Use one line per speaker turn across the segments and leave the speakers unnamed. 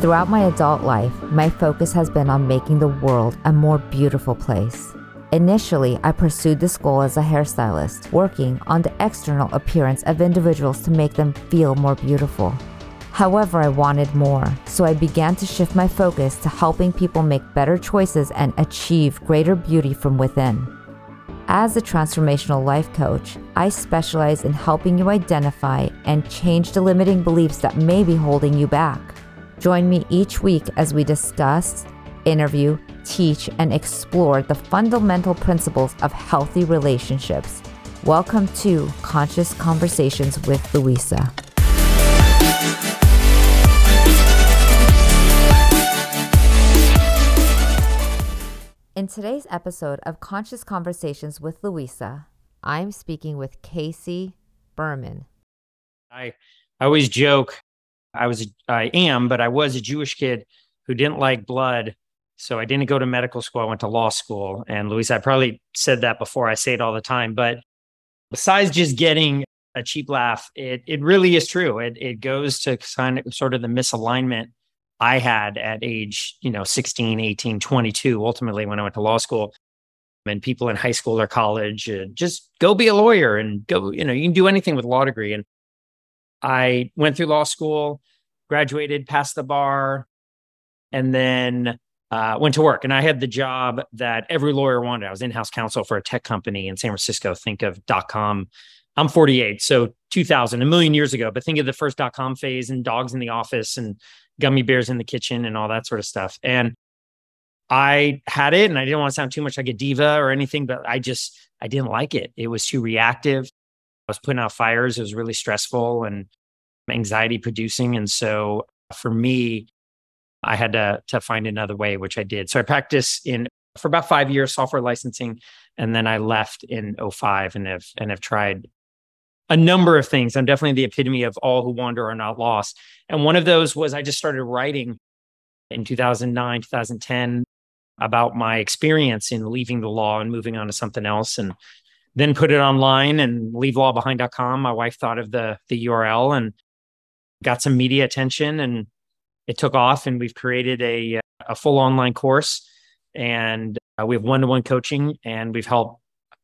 Throughout my adult life, my focus has been on making the world a more beautiful place. Initially, I pursued this goal as a hairstylist, working on the external appearance of individuals to make them feel more beautiful. However, I wanted more, so I began to shift my focus to helping people make better choices and achieve greater beauty from within. As a transformational life coach, I specialize in helping you identify and change the limiting beliefs that may be holding you back. Join me each week as we discuss, interview, teach, and explore the fundamental principles of healthy relationships. Welcome to Conscious Conversations with Louisa. In today's episode of Conscious Conversations with Louisa, I'm speaking with Casey Berman.
I I always joke I was I am, but I was a Jewish kid who didn't like blood. So I didn't go to medical school. I went to law school. And Louisa, I probably said that before. I say it all the time. But besides just getting a cheap laugh, it it really is true. It it goes to kind of sort of the misalignment I had at age, you know, 16, 18, 22, ultimately when I went to law school. And people in high school or college, uh, just go be a lawyer and go, you know, you can do anything with law degree. And I went through law school, graduated, passed the bar, and then uh, went to work. And I had the job that every lawyer wanted. I was in-house counsel for a tech company in San Francisco. Think of dot com. I'm 48, so 2000, a million years ago. But think of the first dot com phase and dogs in the office and gummy bears in the kitchen and all that sort of stuff. And I had it and I didn't want to sound too much like a diva or anything, but I just, I didn't like it. It was too reactive. I was putting out fires. It was really stressful and anxiety producing. And so for me, I had to, to find another way, which I did. So I practiced in for about five years software licensing. And then I left in 05 and have, and have tried a number of things. I'm definitely the epitome of all who wander are not lost. And one of those was I just started writing in 2009, 2010 about my experience in leaving the law and moving on to something else and then put it online and leavelawbehind.com. My wife thought of the the URL and got some media attention and it took off and we've created a a full online course and uh, we have one-to-one coaching and we've helped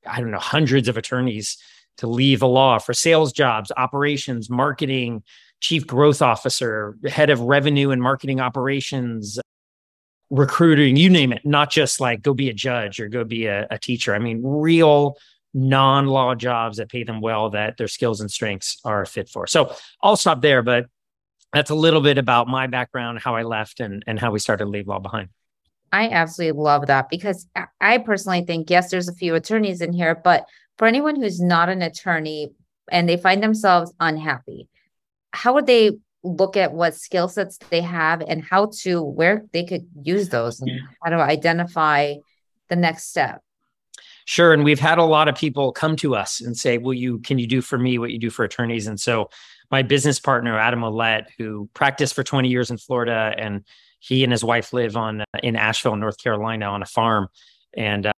I don't know hundreds of attorneys to leave the law for sales jobs, operations, marketing, chief growth officer, head of revenue and marketing operations, recruiting, you name it, not just like go be a judge or go be a, a teacher. I mean, real non law jobs that pay them well that their skills and strengths are fit for. So I'll stop there, but that's a little bit about my background, how I left, and, and how we started to Leave Law Behind.
I absolutely love that because I personally think, yes, there's a few attorneys in here, but for anyone who's not an attorney and they find themselves unhappy, how would they look at what skill sets they have and how to where they could use those and how to identify the next step?
Sure. And we've had a lot of people come to us and say, Will you, can you do for me what you do for attorneys? And so my business partner, Adam Ouellette, who practiced for 20 years in Florida, and he and his wife live on in Asheville, North Carolina on a farm. And uh,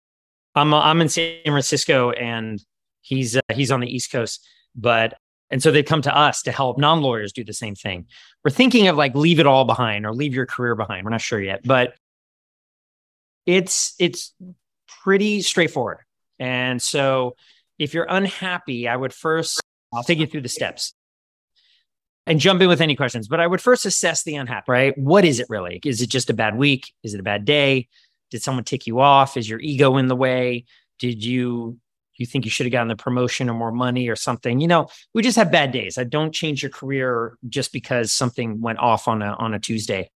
I'm I'm in San Francisco, and he's uh, he's on the East Coast. But and so they come to us to help non lawyers do the same thing. We're thinking of like leave it all behind or leave your career behind. We're not sure yet, but it's it's pretty straightforward. And so if you're unhappy, I would first I'll take you through the steps and jump in with any questions. But I would first assess the unhappy, right? What is it really? Is it just a bad week? Is it a bad day? Did someone tick you off? Is your ego in the way? Did you you think you should have gotten the promotion or more money or something? You know, we just have bad days. I don't change your career just because something went off on a on a Tuesday.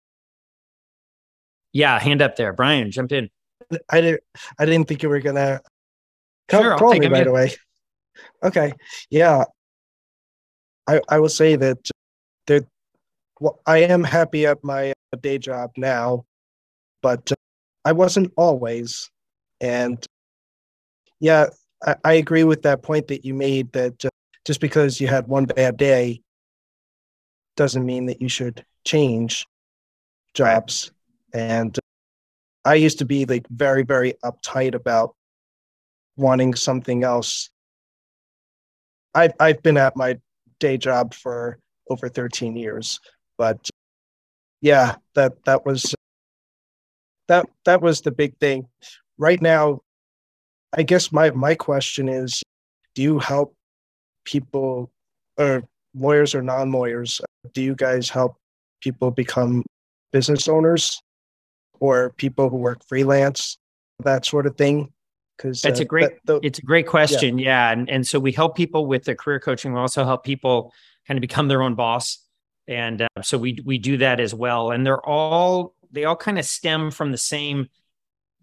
Yeah, hand up there, Brian. Jump in.
I didn't. I didn't think you were gonna call, sure, call me right away. Okay. Yeah. I I will say that that well, I am happy at my uh, day job now, but uh, I wasn't always. And yeah, I, I agree with that point that you made that just, just because you had one bad day doesn't mean that you should change jobs. And I used to be like very, very uptight about wanting something else. I've I've been at my day job for over 13 years, but yeah, that that was that that was the big thing. Right now, I guess my my question is, do you help people or lawyers or non-lawyers? Do you guys help people become business owners or people who work freelance, that sort of thing?
Because that's uh, a great that, the, it's a great question. Yeah. yeah. And and so we help people with the career coaching. We also help people kind of become their own boss. And uh, so we we do that as well. And they're all they all kind of stem from the same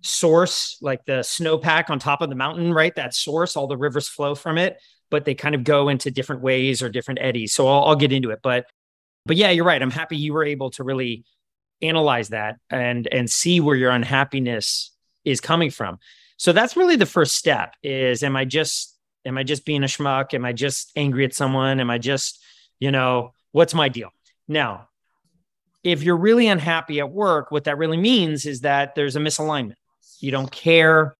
source, like the snowpack on top of the mountain, right? That source, all the rivers flow from it, but they kind of go into different ways or different eddies. So I'll, I'll get into it. But but yeah, you're right. I'm happy you were able to really analyze that and and see where your unhappiness is coming from. So that's really the first step is am I just am I just being a schmuck? Am I just angry at someone? Am I just, you know, what's my deal? Now, if you're really unhappy at work, what that really means is that there's a misalignment. You don't care.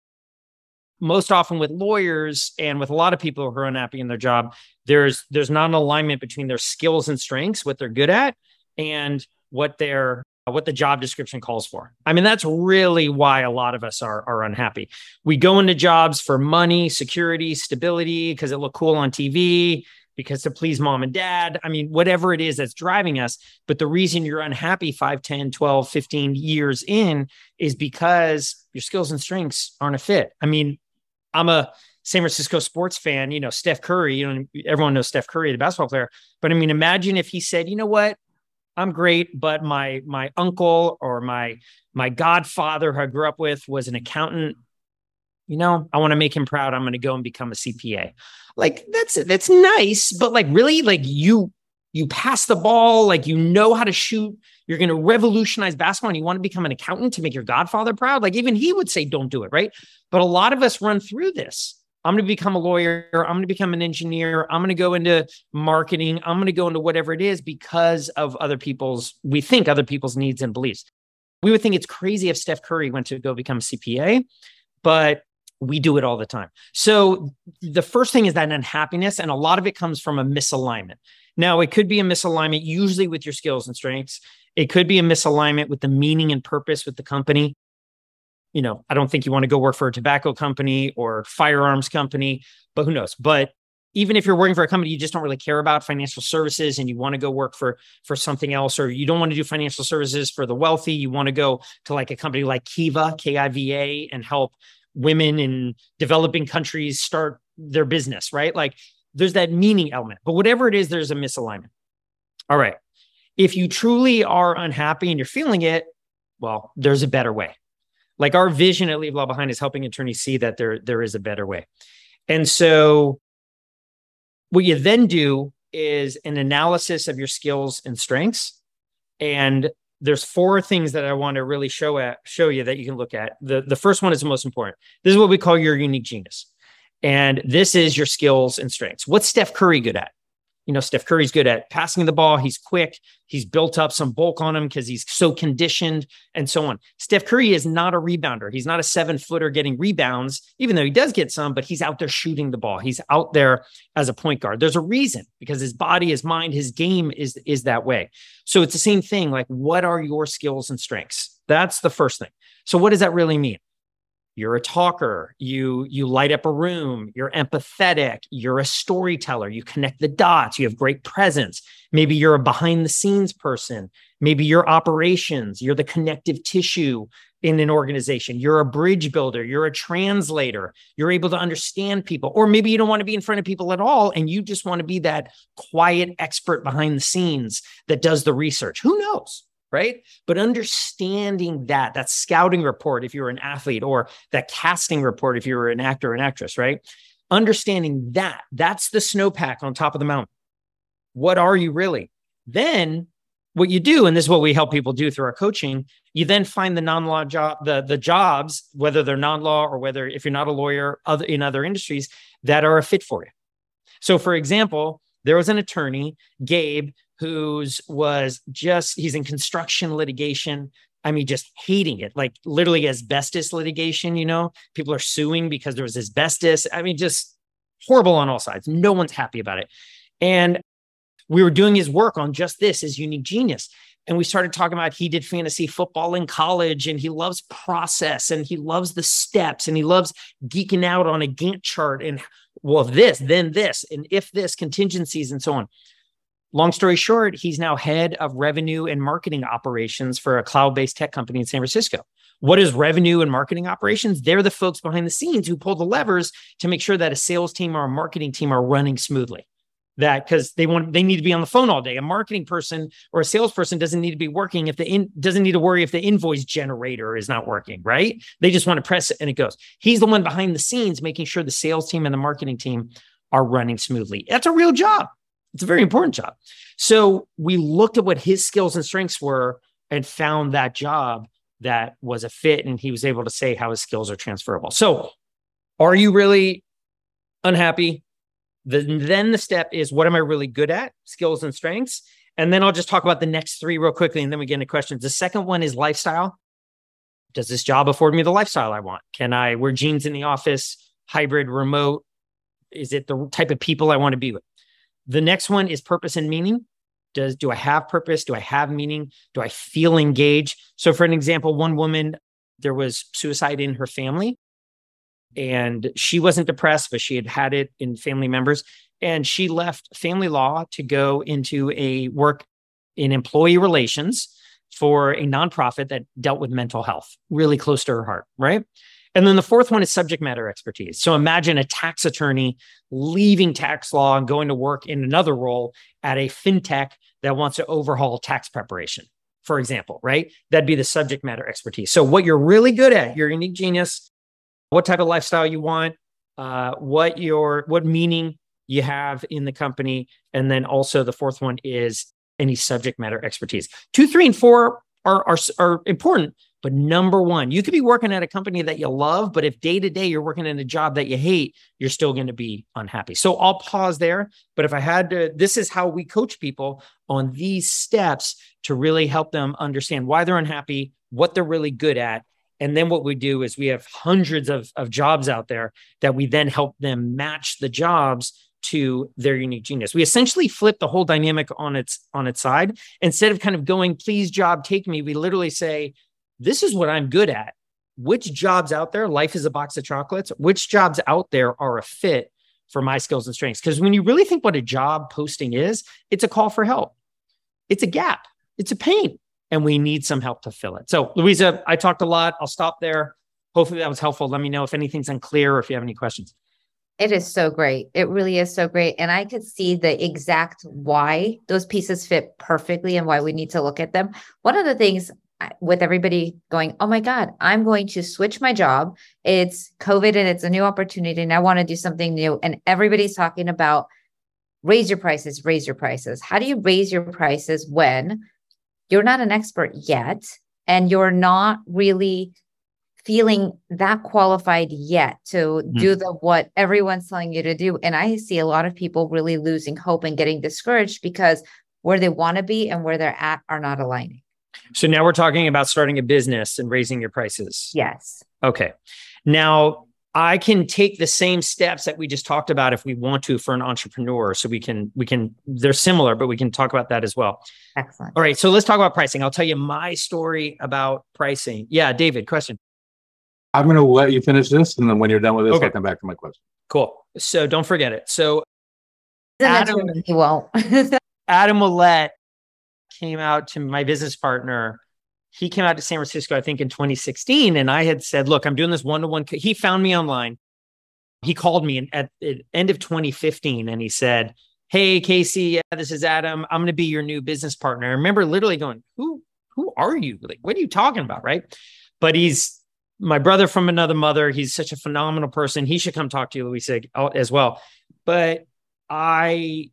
Most often with lawyers and with a lot of people who are unhappy in their job, there's there's not an alignment between their skills and strengths, what they're good at, and what their Uh, what the job description calls for. I mean, that's really why a lot of us are are unhappy. We go into jobs for money, security, stability because it look cool on TV because to please mom and dad. I mean, whatever it is that's driving us. But the reason you're unhappy 5, 10, 12, 15 years in is because your skills and strengths aren't a fit. I mean, I'm a San Francisco sports fan, you know, Steph Curry, you know, everyone knows Steph Curry, the basketball player. But I mean, imagine if he said, you know what? I'm great, but my my uncle or my my godfather who I grew up with was an accountant you know, I want to make him proud. I'm going to go and become a CPA. Like that's it. That's nice, but like really, like you you pass the ball, like you know how to shoot. You're going to revolutionize basketball, and you want to become an accountant to make your godfather proud. Like even he would say, "Don't do it," right? But a lot of us run through this. I'm going to become a lawyer. I'm going to become an engineer. I'm going to go into marketing. I'm going to go into whatever it is because of other people's, we think other people's needs and beliefs. We would think it's crazy if Steph Curry went to go become CPA, but we do it all the time. So the first thing is that unhappiness, and a lot of it comes from a misalignment. Now, it could be a misalignment, usually with your skills and strengths. It could be a misalignment with the meaning and purpose with the company. You know, I don't think you want to go work for a tobacco company or firearms company, but who knows? But even if you're working for a company you just don't really care about financial services and you want to go work for for something else or you don't want to do financial services for the wealthy you want to go to like a company like kiva k-i-v-a and help women in developing countries start their business, right? Like there's that meaning element. But whatever it is, there's a misalignment. All right. If you truly are unhappy and you're feeling it, well, there's a better way. Like our vision at Leave Law Behind is helping attorneys see that there, there is a better way. And so what you then do is an analysis of your skills and strengths and there's four things that I want to really show at show you that you can look at. The the first one is the most important. This is what we call your unique genius. And this is your skills and strengths. What's Steph Curry good at? You know, Steph Curry's good at passing the ball. He's quick. He's built up some bulk on him because he's so conditioned and so on. Steph Curry is not a rebounder. He's not a seven footer getting rebounds, even though he does get some, but he's out there shooting the ball. He's out there as a point guard. There's a reason because his body, his mind, his game is, is that way. So it's the same thing. Like, what are your skills and strengths? That's the first thing. So, what does that really mean? You're a talker. You you light up a room. You're empathetic. You're a storyteller. You connect the dots. You have great presence. Maybe you're a behind the scenes person. Maybe you're operations you're the connective tissue in an organization. You're a bridge builder. You're a translator. You're able to understand people. Or maybe you don't want to be in front of people at all and you just want to be that quiet expert behind the scenes that does the research. Who knows right? But understanding that, that scouting report, if you're an athlete, or that casting report, if you're an actor or an actress, right? Understanding that, that's the snowpack on top of the mountain. What are you really? Then what you do, and this is what we help people do through our coaching, you then find the non-law job, the, the jobs, whether they're non-law or whether if you're not a lawyer other in other industries that are a fit for you. So for example, there was an attorney, Gabe, who's was just he's in construction litigation. I mean, just hating it, like literally asbestos litigation. You know, people are suing because there was asbestos. I mean, just horrible on all sides. No one's happy about it. And we were doing his work on just this, his unique genius. and we started talking about he did fantasy football in college and he loves process and he loves the steps and he loves geeking out on a Gantt chart and well, this, then this, and if this contingencies and so on. Long story short, he's now head of revenue and marketing operations for a cloud based tech company in San Francisco. What is revenue and marketing operations? They're the folks behind the scenes who pull the levers to make sure that a sales team or a marketing team are running smoothly that because they want they need to be on the phone all day. A marketing person or a salesperson doesn't need to be working if the in doesn't need to worry if the invoice generator is not working, right? They just want to press it and it goes. He's the one behind the scenes making sure the sales team and the marketing team are running smoothly. That's a real job. It's a very important job. So we looked at what his skills and strengths were and found that job that was a fit and he was able to say how his skills are transferable. So are you really unhappy? The, then the step is what am I really good at? Skills and strengths. And then I'll just talk about the next three real quickly and then we get into questions. The second one is lifestyle. Does this job afford me the lifestyle I want? Can I wear jeans in the office, hybrid, remote? Is it the type of people I want to be with? The next one is purpose and meaning. Does do I have purpose? Do I have meaning? Do I feel engaged? So for an example, one woman there was suicide in her family and she wasn't depressed, but she had had it in family members. And she left family law to go into a work in employee relations for a nonprofit that dealt with mental health, really close to her heart, right? And then the fourth one is subject matter expertise. So imagine a tax attorney leaving tax law and going to work in another role at a fintech that wants to overhaul tax preparation, for example, right? That'd be the subject matter expertise. So what you're really good at, your unique genius, what type of lifestyle you want, uh, what your what meaning you have in the company, and then also the fourth one is any subject matter expertise. Two, three, and four are are, are important, but number one, you could be working at a company that you love, but if day to day you're working in a job that you hate, you're still going to be unhappy. So I'll pause there. But if I had to, this is how we coach people on these steps to really help them understand why they're unhappy, what they're really good at, and then what we do is we have hundreds of, of jobs out there that we then help them match the jobs to their unique genius. We essentially flip the whole dynamic on its on its side. Instead of kind of going, please job take me, we literally say, this is what I'm good at. Which jobs out there, life is a box of chocolates, which jobs out there are a fit for my skills and strengths? Because when you really think what a job posting is, it's a call for help. It's a gap. It's a pain and we need some help to fill it. So, Louisa, I talked a lot. I'll stop there. Hopefully, that was helpful. Let me know if anything's unclear or if you have any questions.
It is so great. It really is so great. And I could see the exact why those pieces fit perfectly and why we need to look at them. One of the things with everybody going, oh my God, I'm going to switch my job. It's COVID and it's a new opportunity and I want to do something new. And everybody's talking about raise your prices, raise your prices. How do you raise your prices when you're not an expert yet and you're not really feeling that qualified yet to mm-hmm. do the what everyone's telling you to do and i see a lot of people really losing hope and getting discouraged because where they want to be and where they're at are not aligning
so now we're talking about starting a business and raising your prices
yes
okay now I can take the same steps that we just talked about if we want to for an entrepreneur. So we can, we can, they're similar, but we can talk about that as well.
Excellent.
All right. So let's talk about pricing. I'll tell you my story about pricing. Yeah. David, question.
I'm going to let you finish this. And then when you're done with this, okay. I'll come back to my question.
Cool. So don't forget it. So
Adam, he won't.
Adam Ouellette came out to my business partner he came out to San Francisco, I think in 2016. And I had said, look, I'm doing this one to one. He found me online. He called me at the end of 2015 and he said, Hey, Casey, this is Adam. I'm going to be your new business partner. I remember literally going, Who, who are you? Like, what are you talking about? Right. But he's my brother from another mother. He's such a phenomenal person. He should come talk to you, Louisa, oh, as well. But I,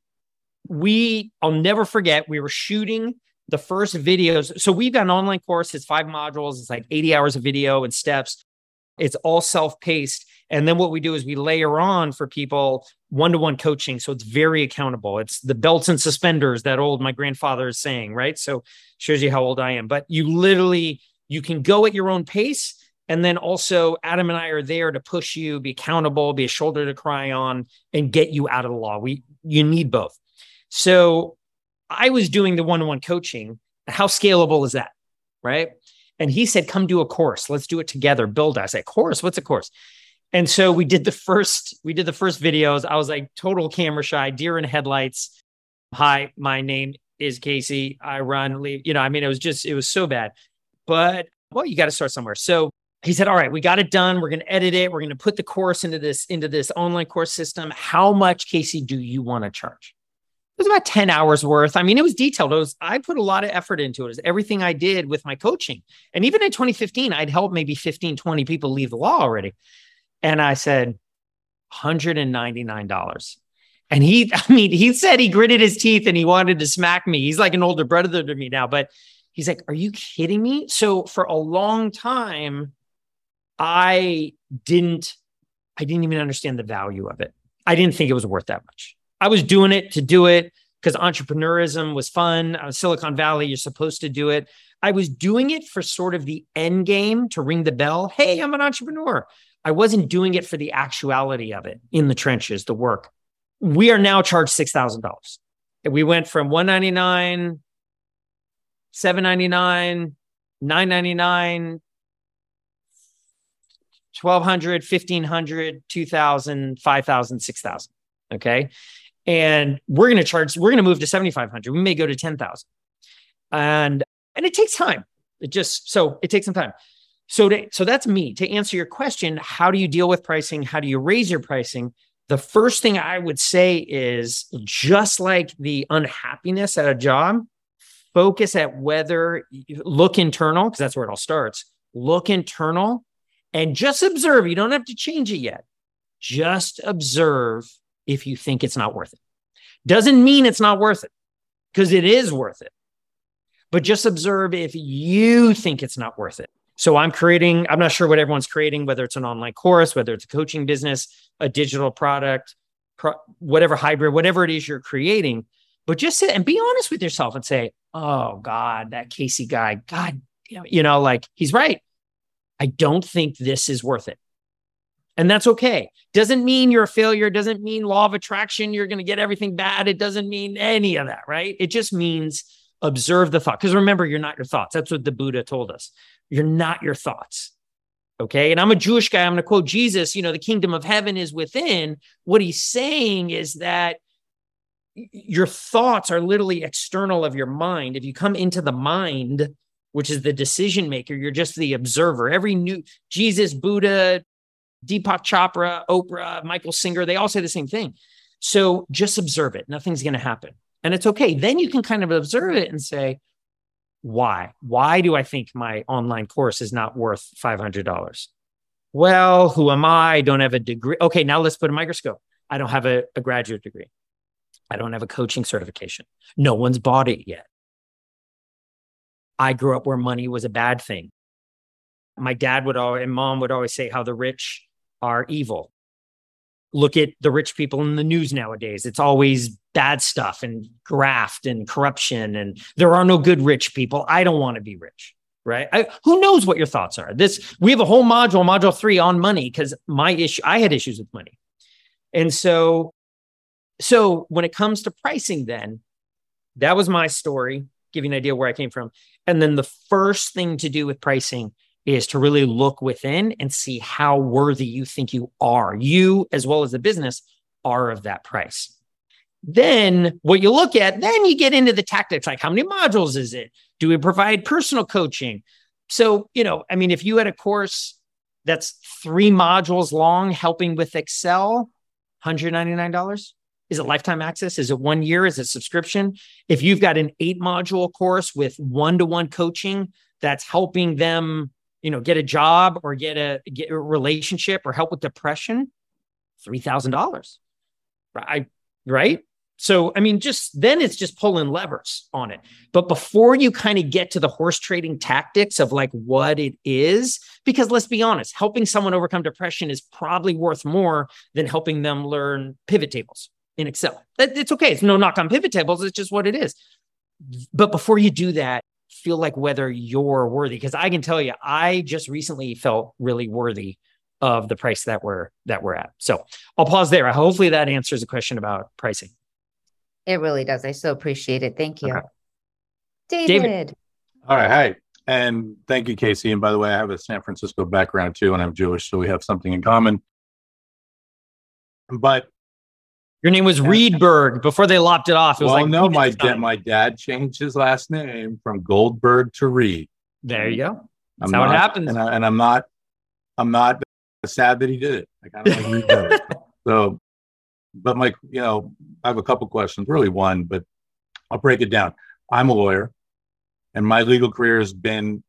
we, I'll never forget, we were shooting the first videos. So we've got an online course. It's five modules. It's like 80 hours of video and steps. It's all self-paced. And then what we do is we layer on for people one-to-one coaching. So it's very accountable. It's the belts and suspenders that old my grandfather is saying, right? So shows you how old I am. But you literally you can go at your own pace. And then also Adam and I are there to push you, be accountable, be a shoulder to cry on, and get you out of the law. We you need both. So I was doing the one on one coaching How scalable is that? Right. And he said, come do a course. Let's do it together. Build. I said, course, what's a course? And so we did the first, we did the first videos. I was like total camera shy, deer in headlights. Hi, my name is Casey. I run, leave. you know, I mean, it was just, it was so bad. But well, you got to start somewhere. So he said, All right, we got it done. We're going to edit it. We're going to put the course into this, into this online course system. How much, Casey, do you want to charge? Was about 10 hours worth. I mean, it was detailed. It was, I put a lot of effort into it. It was everything I did with my coaching. And even in 2015, I'd helped maybe 15, 20 people leave the law already. And I said, $199. And he, I mean, he said he gritted his teeth and he wanted to smack me. He's like an older brother to me now, but he's like, Are you kidding me? So for a long time, I didn't, I didn't even understand the value of it. I didn't think it was worth that much. I was doing it to do it because entrepreneurism was fun. Uh, Silicon Valley, you're supposed to do it. I was doing it for sort of the end game to ring the bell. Hey, I'm an entrepreneur. I wasn't doing it for the actuality of it in the trenches, the work. We are now charged $6,000. We went from 199 799 999 1200 1500 2000 5000 6000 okay and we're going to charge we're going to move to 7500 we may go to 10000 and and it takes time. It just so it takes some time. So to, so that's me. To answer your question how do you deal with pricing? How do you raise your pricing? The first thing i would say is just like the unhappiness at a job focus at whether look internal because that's where it all starts. Look internal and just observe. You don't have to change it yet. Just observe if you think it's not worth it doesn't mean it's not worth it because it is worth it but just observe if you think it's not worth it so i'm creating i'm not sure what everyone's creating whether it's an online course whether it's a coaching business a digital product pro- whatever hybrid whatever it is you're creating but just sit and be honest with yourself and say oh God, that Casey guy, God, you know, like he's right. I don't think this is worth it. And that's okay. Doesn't mean you're a failure. Doesn't mean law of attraction, you're going to get everything bad. It doesn't mean any of that, right? It just means observe the thought. Because remember, you're not your thoughts. That's what the Buddha told us. You're not your thoughts. Okay. And I'm a Jewish guy. I'm going to quote Jesus, you know, the kingdom of heaven is within. What he's saying is that your thoughts are literally external of your mind. If you come into the mind, which is the decision maker, you're just the observer. Every new Jesus, Buddha, Deepak Chopra, Oprah, Michael Singer, they all say the same thing. So just observe it. Nothing's going to happen. And it's okay. Then you can kind of observe it and say, why? Why do I think my online course is not worth $500? Well, who am I? I don't have a degree. Okay, now let's put a microscope. I don't have a, a graduate degree. I don't have a coaching certification. No one's bought it yet. I grew up where money was a bad thing. My dad would always, and mom would always say how the rich are evil. Look at the rich people in the news nowadays. It's always bad stuff and graft and corruption, and there are no good rich people. I don't want to be rich, right? I, who knows what your thoughts are? This we have a whole module, module three, on money because my issue, I had issues with money, and so so when it comes to pricing, then that was my story, give you an idea where I came from. And then the first thing to do with pricing is to really look within and see how worthy you think you are. You, as well as the business, are of that price. Then what you look at, then you get into the tactics like how many modules is it? Do we provide personal coaching? So, you know, I mean, if you had a course that's three modules long helping with Excel, $199. Is it lifetime access? Is it one year? Is it subscription? If you've got an eight module course with one to one coaching that's helping them, you know, get a job or get a get a relationship or help with depression, three thousand dollars, right? Right. So, I mean, just then it's just pulling levers on it. But before you kind of get to the horse trading tactics of like what it is, because let's be honest, helping someone overcome depression is probably worth more than helping them learn pivot tables in Excel. It's okay. It's no knock on pivot tables. It's just what it is. But before you do that, feel like whether you're worthy. Because I can tell you, I just recently felt really worthy of the price that we're that we're at. So I'll pause there. Hopefully that answers the question about pricing.
It really does. I so appreciate it. Thank you. Okay. David. David.
All right. Hi. And thank you, Casey. And by the way, I have a San Francisco background too, and I'm Jewish, so we have something in common. But
your name was Reedberg before they lopped it off. It
well,
like
no, my dad, my dad changed his last name from Goldberg to Reed.
There you go. That's
I'm
how
not,
it happens.
And, I, am not, I'm not sad that he did it. I kind of like Reed better. So, but my, you know, I have a couple questions, really one, but I'll break it down. I'm a lawyer and my legal career has been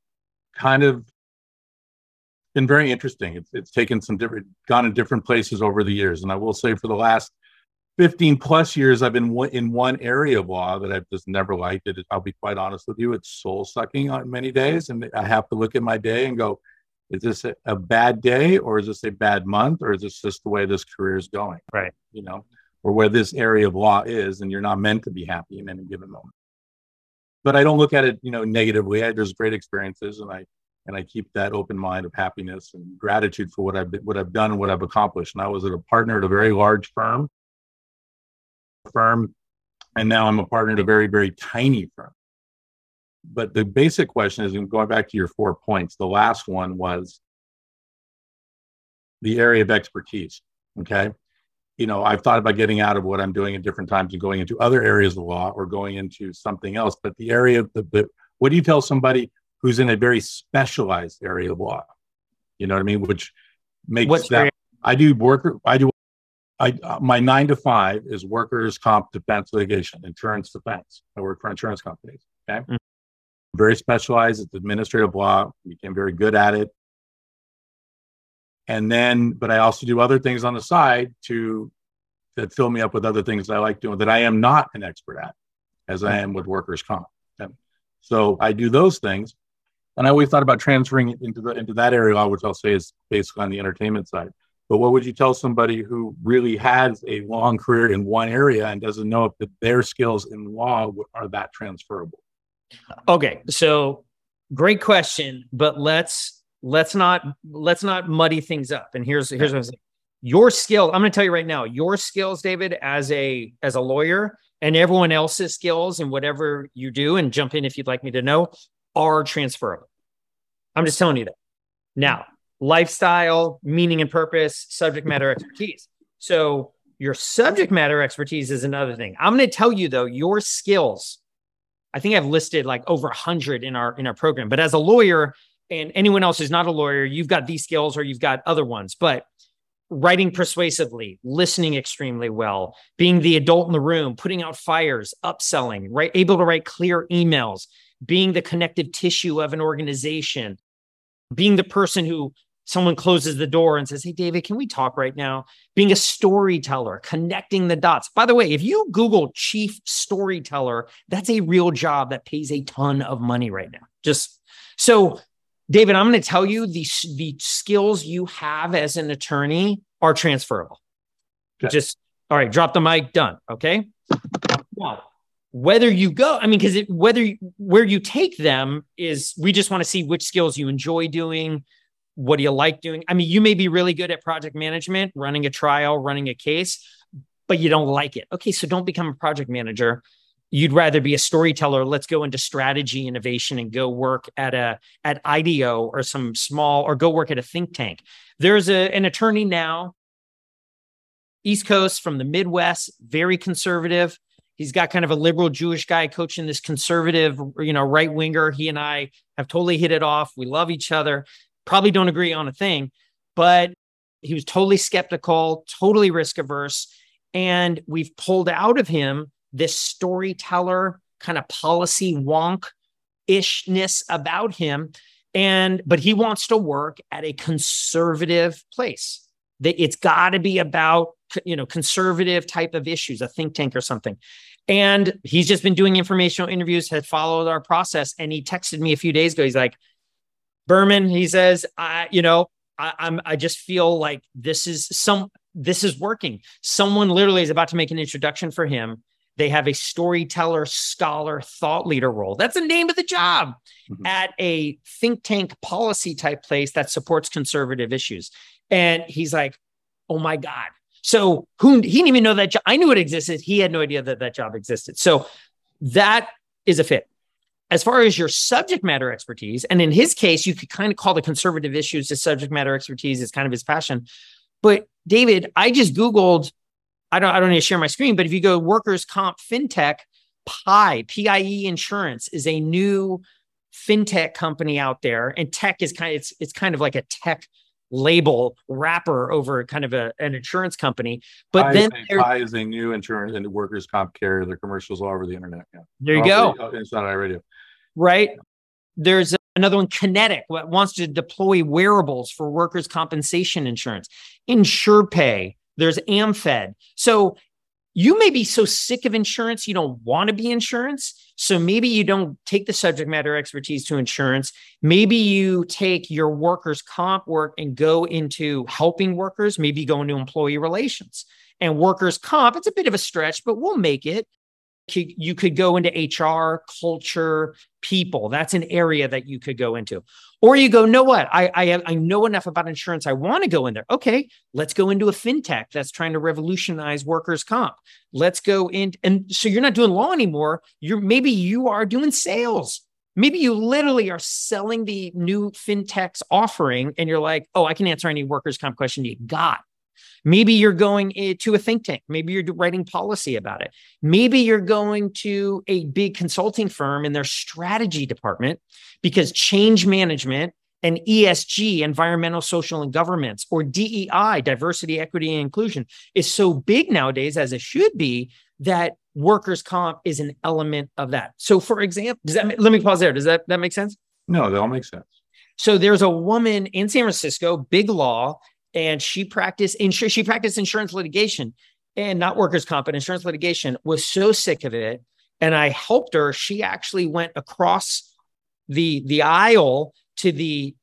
kind of been very interesting. It's it's taken some different gone in different places over the years, and I will say for the last 15 plus years, I've been in one area of law that I've just never liked. It. I'll be quite honest with you. It's soul sucking on many days, and I have to look at my day and go, is this a, bad day, or is this a bad month, or is this just the way this career is going?
Right.
You know, or where this area of law is, and you're not meant to be happy in any given moment but I don't look at it, you know, negatively. I, there's great experiences, and I and I keep that open mind of happiness and gratitude for what I've what I've done and what I've accomplished. And I was a partner at a very large firm, firm, and now I'm a partner at a very very tiny firm. But the basic question is, going back to your four points, the last one was the area of expertise. Okay, you know, I've thought about getting out of what I'm doing at different times and going into other areas of law or going into something else. But the area of the, the what do you tell somebody who's in a very specialized area of law? You know what I mean? Which makes What's that very- I do worker I do I uh, my nine to five is workers comp defense litigation, insurance defense. I work for insurance companies. Okay. Mm-hmm. Very specialized. It's administrative law. Became very good at it and then but i also do other things on the side to that fill me up with other things that i like doing that i am not an expert at as i am with workers comp and so i do those things and i always thought about transferring it into the into that area which i'll say is basically on the entertainment side but what would you tell somebody who really has a long career in one area and doesn't know if their skills in law are that transferable
okay so great question but let's let's not let's not muddy things up. And here's here's what I'm saying. Your skill, I'm going to tell you right now, your skills, David, as a as a lawyer, and everyone else's skills and whatever you do, and jump in if you'd like me to know, are transferable. I'm just telling you that. Now, lifestyle, meaning and purpose, subject matter expertise. So your subject matter expertise is another thing. I'm going to tell you though, your skills. I think I've listed like over a hundred in our in our program. But as a lawyer, and anyone else who's not a lawyer, you've got these skills or you've got other ones, but writing persuasively, listening extremely well, being the adult in the room, putting out fires, upselling, right? Able to write clear emails, being the connective tissue of an organization, being the person who someone closes the door and says, Hey, David, can we talk right now? Being a storyteller, connecting the dots. By the way, if you Google chief storyteller, that's a real job that pays a ton of money right now. Just so David, I'm going to tell you the, the skills you have as an attorney are transferable. Okay. Just, all right, drop the mic, done. Okay. Now, whether you go, I mean, because it whether where you take them is we just want to see which skills you enjoy doing. What do you like doing? I mean, you may be really good at project management, running a trial, running a case, but you don't like it. Okay, so don't become a project manager. You'd rather be a storyteller. Let's go into strategy innovation and go work at a at ideo or some small or go work at a think tank. There's a, an attorney now east coast from the midwest very conservative. He's got kind of a liberal jewish guy coaching this conservative you know right winger. He and i have totally hit it off. We love each other probably don't agree on a thing but he was totally skeptical totally risk averse. And we've pulled out of him this storyteller kind of policy wonk ishness about him. And but he wants to work at a conservative place. That it's got to be about you know conservative type of issues a think tank or something. And he's just been doing informational interviews has followed our process and he texted me a few days ago. He's like berman he says i you know I, i'm i just feel like this is some this is working someone literally is about to make an introduction for him they have a storyteller, scholar, thought leader role. That's the name of the job mm-hmm. at a think tank policy type place that supports conservative issues. And he's like, oh my God. So who he didn't even know that job. I knew it existed. He had no idea that that job existed. So that is a fit. As far as your subject matter expertise, and in his case, you could kind of call the conservative issues his subject matter expertise is kind of his passion. But David, I just Googled, I don't, I don't need to share my screen, but if you go workers comp fintech, PIE, PIE insurance is a new fintech company out there. And tech is kind of, it's, it's kind of like a tech label wrapper over kind of a, an insurance company. But PIE then
PIE is a new insurance and workers comp carrier. Their commercials all over the internet. Yeah.
There you go.
Uh, it's not iRadio.
Right. There's another one, Kinetic, wants to deploy wearables for workers' compensation insurance. InsurePay. There's AmFed. So you may be so sick of insurance, you don't want to be insurance. So maybe you don't take the subject matter expertise to insurance. Maybe you take your workers' comp work and go into helping workers, maybe go into employee relations. And workers' comp, it's a bit of a stretch, but we'll make it you could go into HR, culture, people. That's an area that you could go into. Or you go, know what? I, I, I know enough about insurance. I want to go in there. Okay, let's go into a fintech that's trying to revolutionize workers' comp. Let's go in. And so you're not doing law anymore. You're maybe you are doing sales. Maybe you literally are selling the new fintech's offering and you're like, oh, I can answer any workers' comp question you got. Maybe you're going eh, to a think tank. Maybe you're writing policy about it. Maybe you're going to a big consulting firm in their strategy department because change management and ESG, environmental, social, and governments, or DEI, diversity, equity, and inclusion, is so big nowadays, as it should be, that workers' comp is an element of that. So, for example, does that let me pause there? Does that that make sense?
No, that all makes sense.
So there's a woman in San Francisco, big law, and she practiced insur- she practiced insurance litigation and not workers' comp, but insurance litigation. Was so sick of it, and I helped her. She actually went across the the aisle to the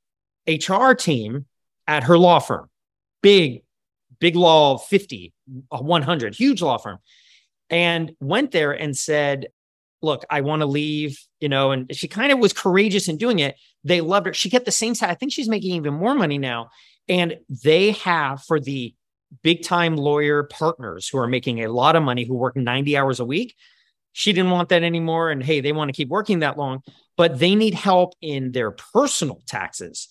HR team at her law firm, big, big law 50, 100, huge law firm, and went there and said, look, I want to leave, you know, and she kind of was courageous in doing it. They loved her. She kept the same side. I think she's making even more money now. And they have for the big time lawyer partners who are making a lot of money, who work 90 hours a week. She didn't want that anymore. And hey, they want to keep working that long, but they need help in their personal taxes,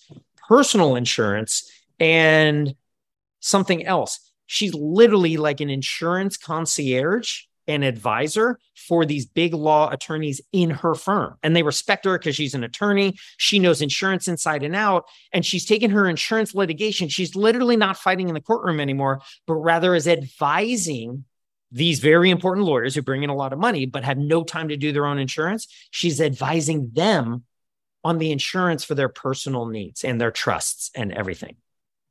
personal insurance, and something else. She's literally like an insurance concierge an advisor for these big law attorneys in her firm. And they respect her because she's an attorney. She knows insurance inside and out. And she's taken her insurance litigation. She's literally not fighting in the courtroom anymore, but rather is advising these very important lawyers who bring in a lot of money but have no time to do their own insurance. She's advising them on the insurance for their personal needs and their trusts and everything.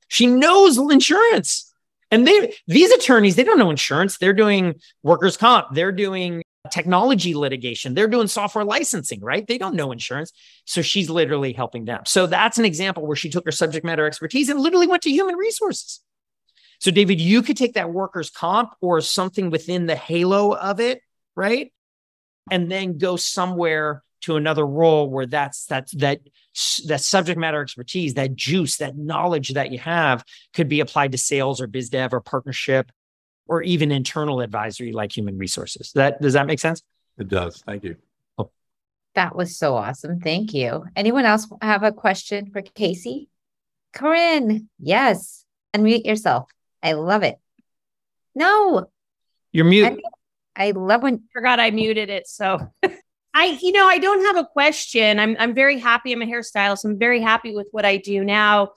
She knows insurance. And they these attorneys, they don't know insurance. They're doing workers' comp. They're doing technology litigation. They're doing software licensing, right? They don't know insurance. So she's literally helping them. So that's an example where she took her subject matter expertise and literally went to human resources. So, David, you could take that workers' comp or something within the halo of it, right? And then go somewhere to another role where that's that's that that subject matter expertise, that juice, that knowledge that you have could be applied to sales or biz dev or partnership or even internal advisory like human resources. That does that make sense?
It does. Thank you.
Oh. That was so awesome. Thank you. Anyone else have a question for Casey? Corinne, yes. Unmute yourself. I love it. No.
You're mute.
I, I love when
forgot I muted it. So I, you know, I don't have a question. I'm, I'm very happy. I'm a hairstylist. I'm very happy with what I do now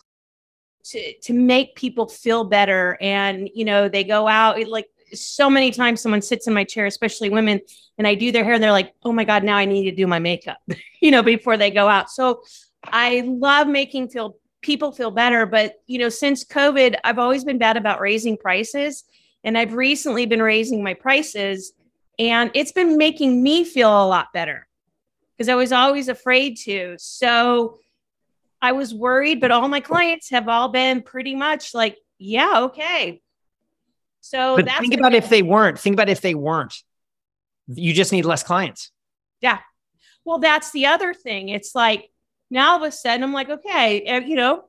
to, to make people feel better. And, you know, they go out like so many times someone sits in my chair, especially women, and I do their hair and they're like, oh my God, now I need to do my makeup, you know, before they go out. So I love making feel people feel better. But, you know, since COVID, I've always been bad about raising prices. And I've recently been raising my prices and it's been making me feel a lot better because I was always afraid to. So I was worried, but all my clients have all been pretty much like, yeah, okay. So
but think about if they weren't. Think about if they weren't. You just need less clients.
Yeah. Well, that's the other thing. It's like now all of a sudden I'm like, okay, eh, you know,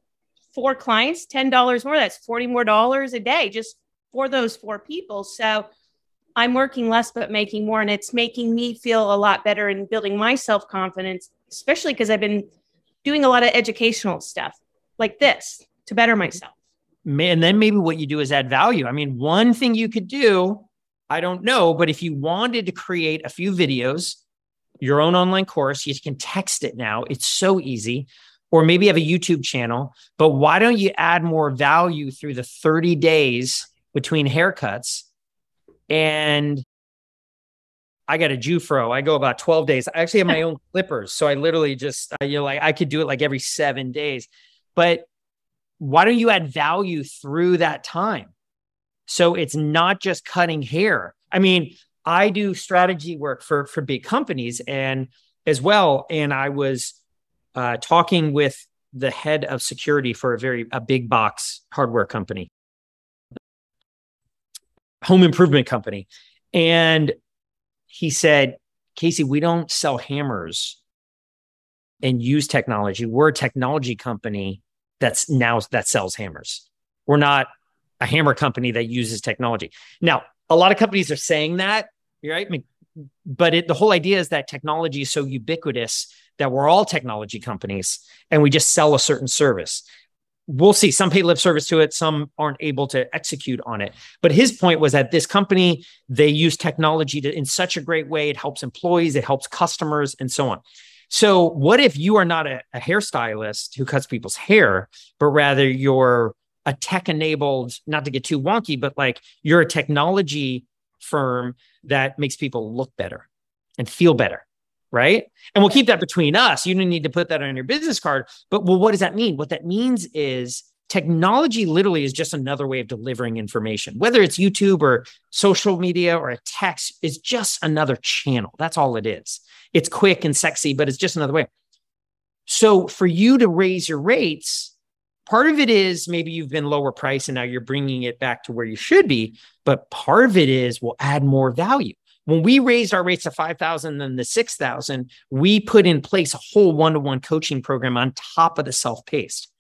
four clients, $10 more. That's 40 more dollars a day just for those four people. So I'm working less but making more. And it's making me feel a lot better and building my self confidence, especially because I've been doing a lot of educational stuff like this to better myself.
And then maybe what you do is add value. I mean, one thing you could do, I don't know, but if you wanted to create a few videos, your own online course, you can text it now. It's so easy. Or maybe have a YouTube channel, but why don't you add more value through the 30 days between haircuts and I got a Jewfro. I go about 12 days. I actually have my own clippers. So I literally just, you know, like I could do it like every seven days. But why don't you add value through that time? So it's not just cutting hair. I mean, I do strategy work for for big companies and as well. And I was uh, talking with the head of security for a very a big box hardware company home improvement company. And he said, Casey, we don't sell hammers and use technology. We're a technology company that's now that sells hammers. We're not a hammer company that uses technology. Now, a lot of companies are saying that, right? But it, the whole idea is that technology is so ubiquitous that we're all technology companies and we just sell a certain service we'll see. Some pay lip service to it some aren't able to execute on it. But his point was that this company they use technology to, in such a great way. It helps employees it helps customers and so on. So what if you are not a, a hairstylist who cuts people's hair but rather you're a tech enabled not to get too wonky but like you're a technology firm that makes people look better and feel better right? And we'll keep that between us. You don't need to put that on your business card. But well, what does that mean? What that means is technology literally is just another way of delivering information. Whether it's YouTube or social media or a text, is just another channel. That's all it is. It's quick and sexy, but it's just another way. So for you to raise your rates, part of it is maybe you've been lower price and now you're bringing it back to where you should be, but part of it is we'll add more value. When we raised our rates to 5,000 and the 6,000, we put in place a whole one to one coaching program on top of the self paced.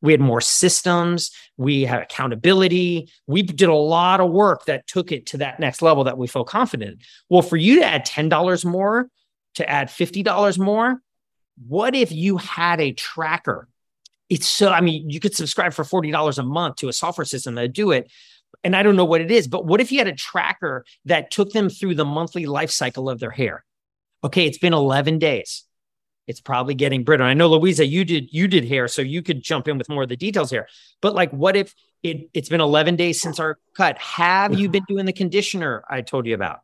We had more systems, we had accountability. We did a lot of work that took it to that next level that we feel confident. Well, for you to add $10 more, to add $50 more, what if you had a tracker? It's so, I mean, you could subscribe for $40 a month to a software system that do it, and I don't know what it is, but what if you had a tracker that took them through the monthly life cycle of their hair? Okay, it's been 11 days. It's probably getting brittle. I know Louisa, you did you did hair, so you could jump in with more of the details here. But like, what if it, it's been 11 days since our cut? Have you been doing the conditioner I told you about?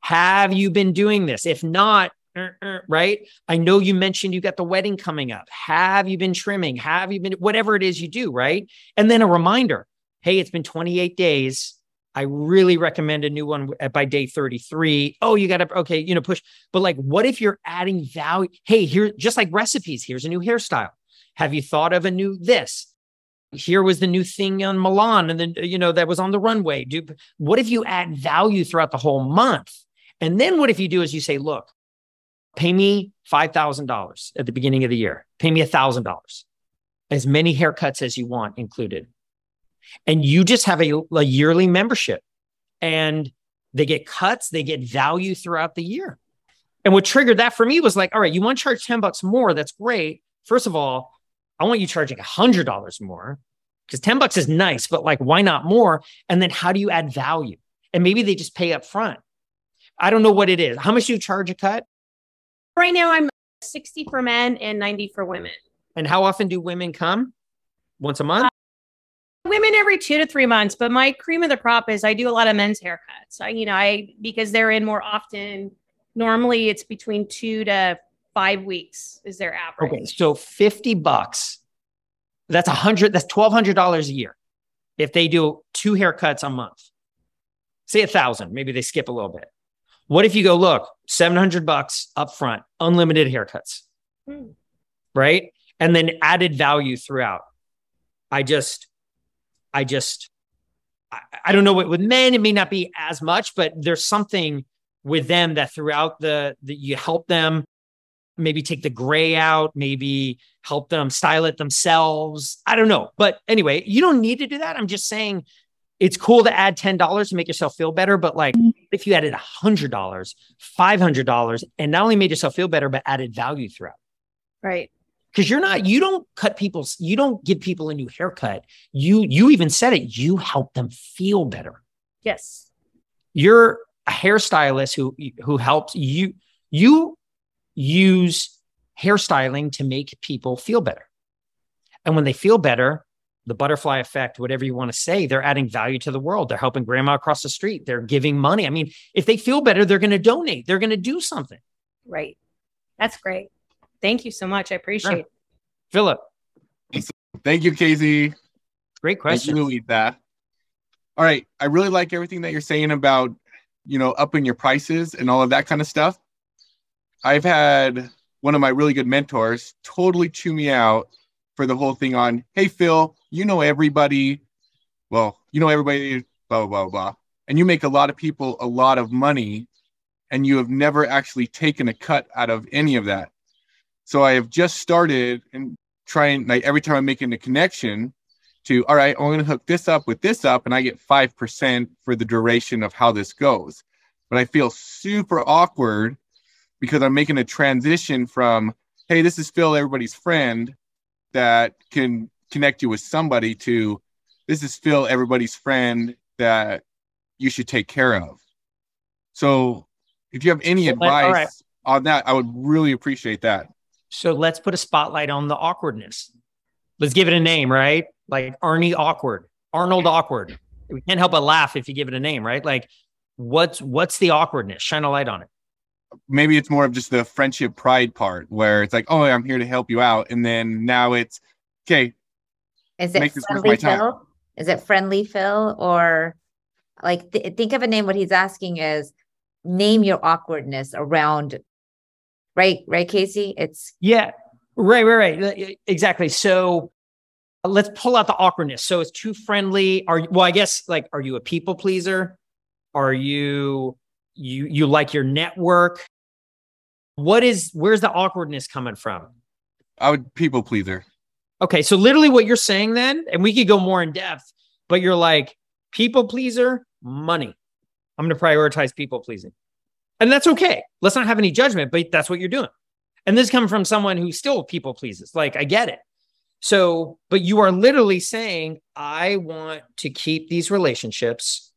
Have you been doing this? If not, uh, uh, right? I know you mentioned you got the wedding coming up. Have you been trimming? Have you been whatever it is you do, right? And then a reminder hey, it's been 28 days. I really recommend a new one by day 33. Oh, you got to, okay, you know, push. But like, what if you're adding value? Hey, here, just like recipes, here's a new hairstyle. Have you thought of a new this? Here was the new thing on Milan and then, you know, that was on the runway. Do, what if you add value throughout the whole month? And then what if you do is you say, look, pay me $5,000 at the beginning of the year, pay me $1,000, as many haircuts as you want included and you just have a, a yearly membership and they get cuts, they get value throughout the year. And what triggered that for me was like, all right, you want to charge 10 bucks more. That's great. First of all, I want you charging $100 more because 10 bucks is nice, but like, why not more? And then how do you add value? And maybe they just pay up front. I don't know what it is. How much do you charge a cut?
Right now, I'm 60 for men and 90 for women.
And how often do women come? Once a month? Uh,
women every two to three months, but my cream of the crop is I do a lot of men's haircuts. I, you know, I because they're in more often. Normally, it's between two to five weeks is their average.
Okay, so fifty bucks. That's a hundred. That's twelve hundred dollars a year. If they do two haircuts a month, say a thousand, maybe they skip a little bit. What if you go look seven hundred bucks up front, unlimited haircuts, hmm. right? And then added value throughout. I just I just, I, I don't know what with men, it may not be as much, but there's something with them that throughout the, that you help them maybe take the gray out, maybe help them style it themselves. I don't know. But anyway, you don't need to do that. I'm just saying it's cool to add $10 to make yourself feel better, but like if you added $100, $500, and not only made yourself feel better, but added value throughout.
Right.
Because you're not, you don't cut people's, you don't give people a new haircut. You, you even said it, you help them feel better.
Yes.
You're a hairstylist who, who helps you, you use hairstyling to make people feel better. And when they feel better, the butterfly effect, whatever you want to say, they're adding value to the world. They're helping grandma across the street. They're giving money. I mean, if they feel better, they're going to donate. They're going to do something.
Right. That's great. Thank you so much. I appreciate sure. it.
Philip.
Thank you, Casey.
Great question.
Thank you, that. All right. I really like everything that you're saying about, you know, upping your prices and all of that kind of stuff. I've had one of my really good mentors totally chew me out for the whole thing on, hey, Phil, you know everybody. Well, you know everybody, blah, blah, blah, blah. And you make a lot of people a lot of money, and you have never actually taken a cut out of any of that. So I have just started and trying, like, every time I'm making a connection to, all right, I'm going to hook this up with this up, and I get 5% for the duration of how this goes. But I feel super awkward because I'm making a transition from, hey, this is Phil, everybody's friend, that can connect you with somebody to this is Phil, everybody's friend that you should take care of. So if you have any advice right. on that, I would really appreciate that.
So let's put a spotlight on the awkwardness. Let's give it a name, right? Like Arnie Awkward, Arnold Awkward. We can't help but laugh if you give it a name, right? Like what's what's the awkwardness? Shine a light on it
maybe it's more of just the friendship pride part where it's like, oh, I'm here to help you out, and then now it's okay.
Is it friendly Phil? Is it friendly Phil or like th- think of a name? What he's asking is name your awkwardness around, right? Right, Casey? It's
yeah, right, right, right, exactly. So uh, let's pull out the awkwardness. So it's too friendly. Are well, I guess like, are you a people pleaser? Are you you you like your network what is where's the awkwardness coming from
i would people pleaser
okay so literally what you're saying then and we could go more in depth but you're like people pleaser money i'm going to prioritize people pleasing and that's okay. Let's not have any judgment but that's what you're doing. And this comes from someone who still people pleases like i get it. So but you are literally saying i want to keep these relationships.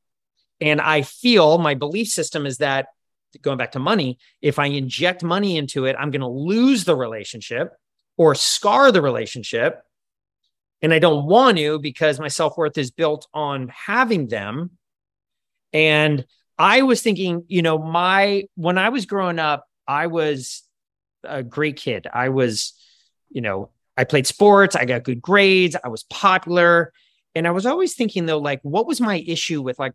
And I feel my belief system is that going back to money, if I inject money into it, I'm going to lose the relationship or scar the relationship. And I don't want to because my self worth is built on having them. And I was thinking, you know, my, when I was growing up, I was a great kid. I was, you know, I played sports, I got good grades, I was popular. And I was always thinking though, like, what was my issue with like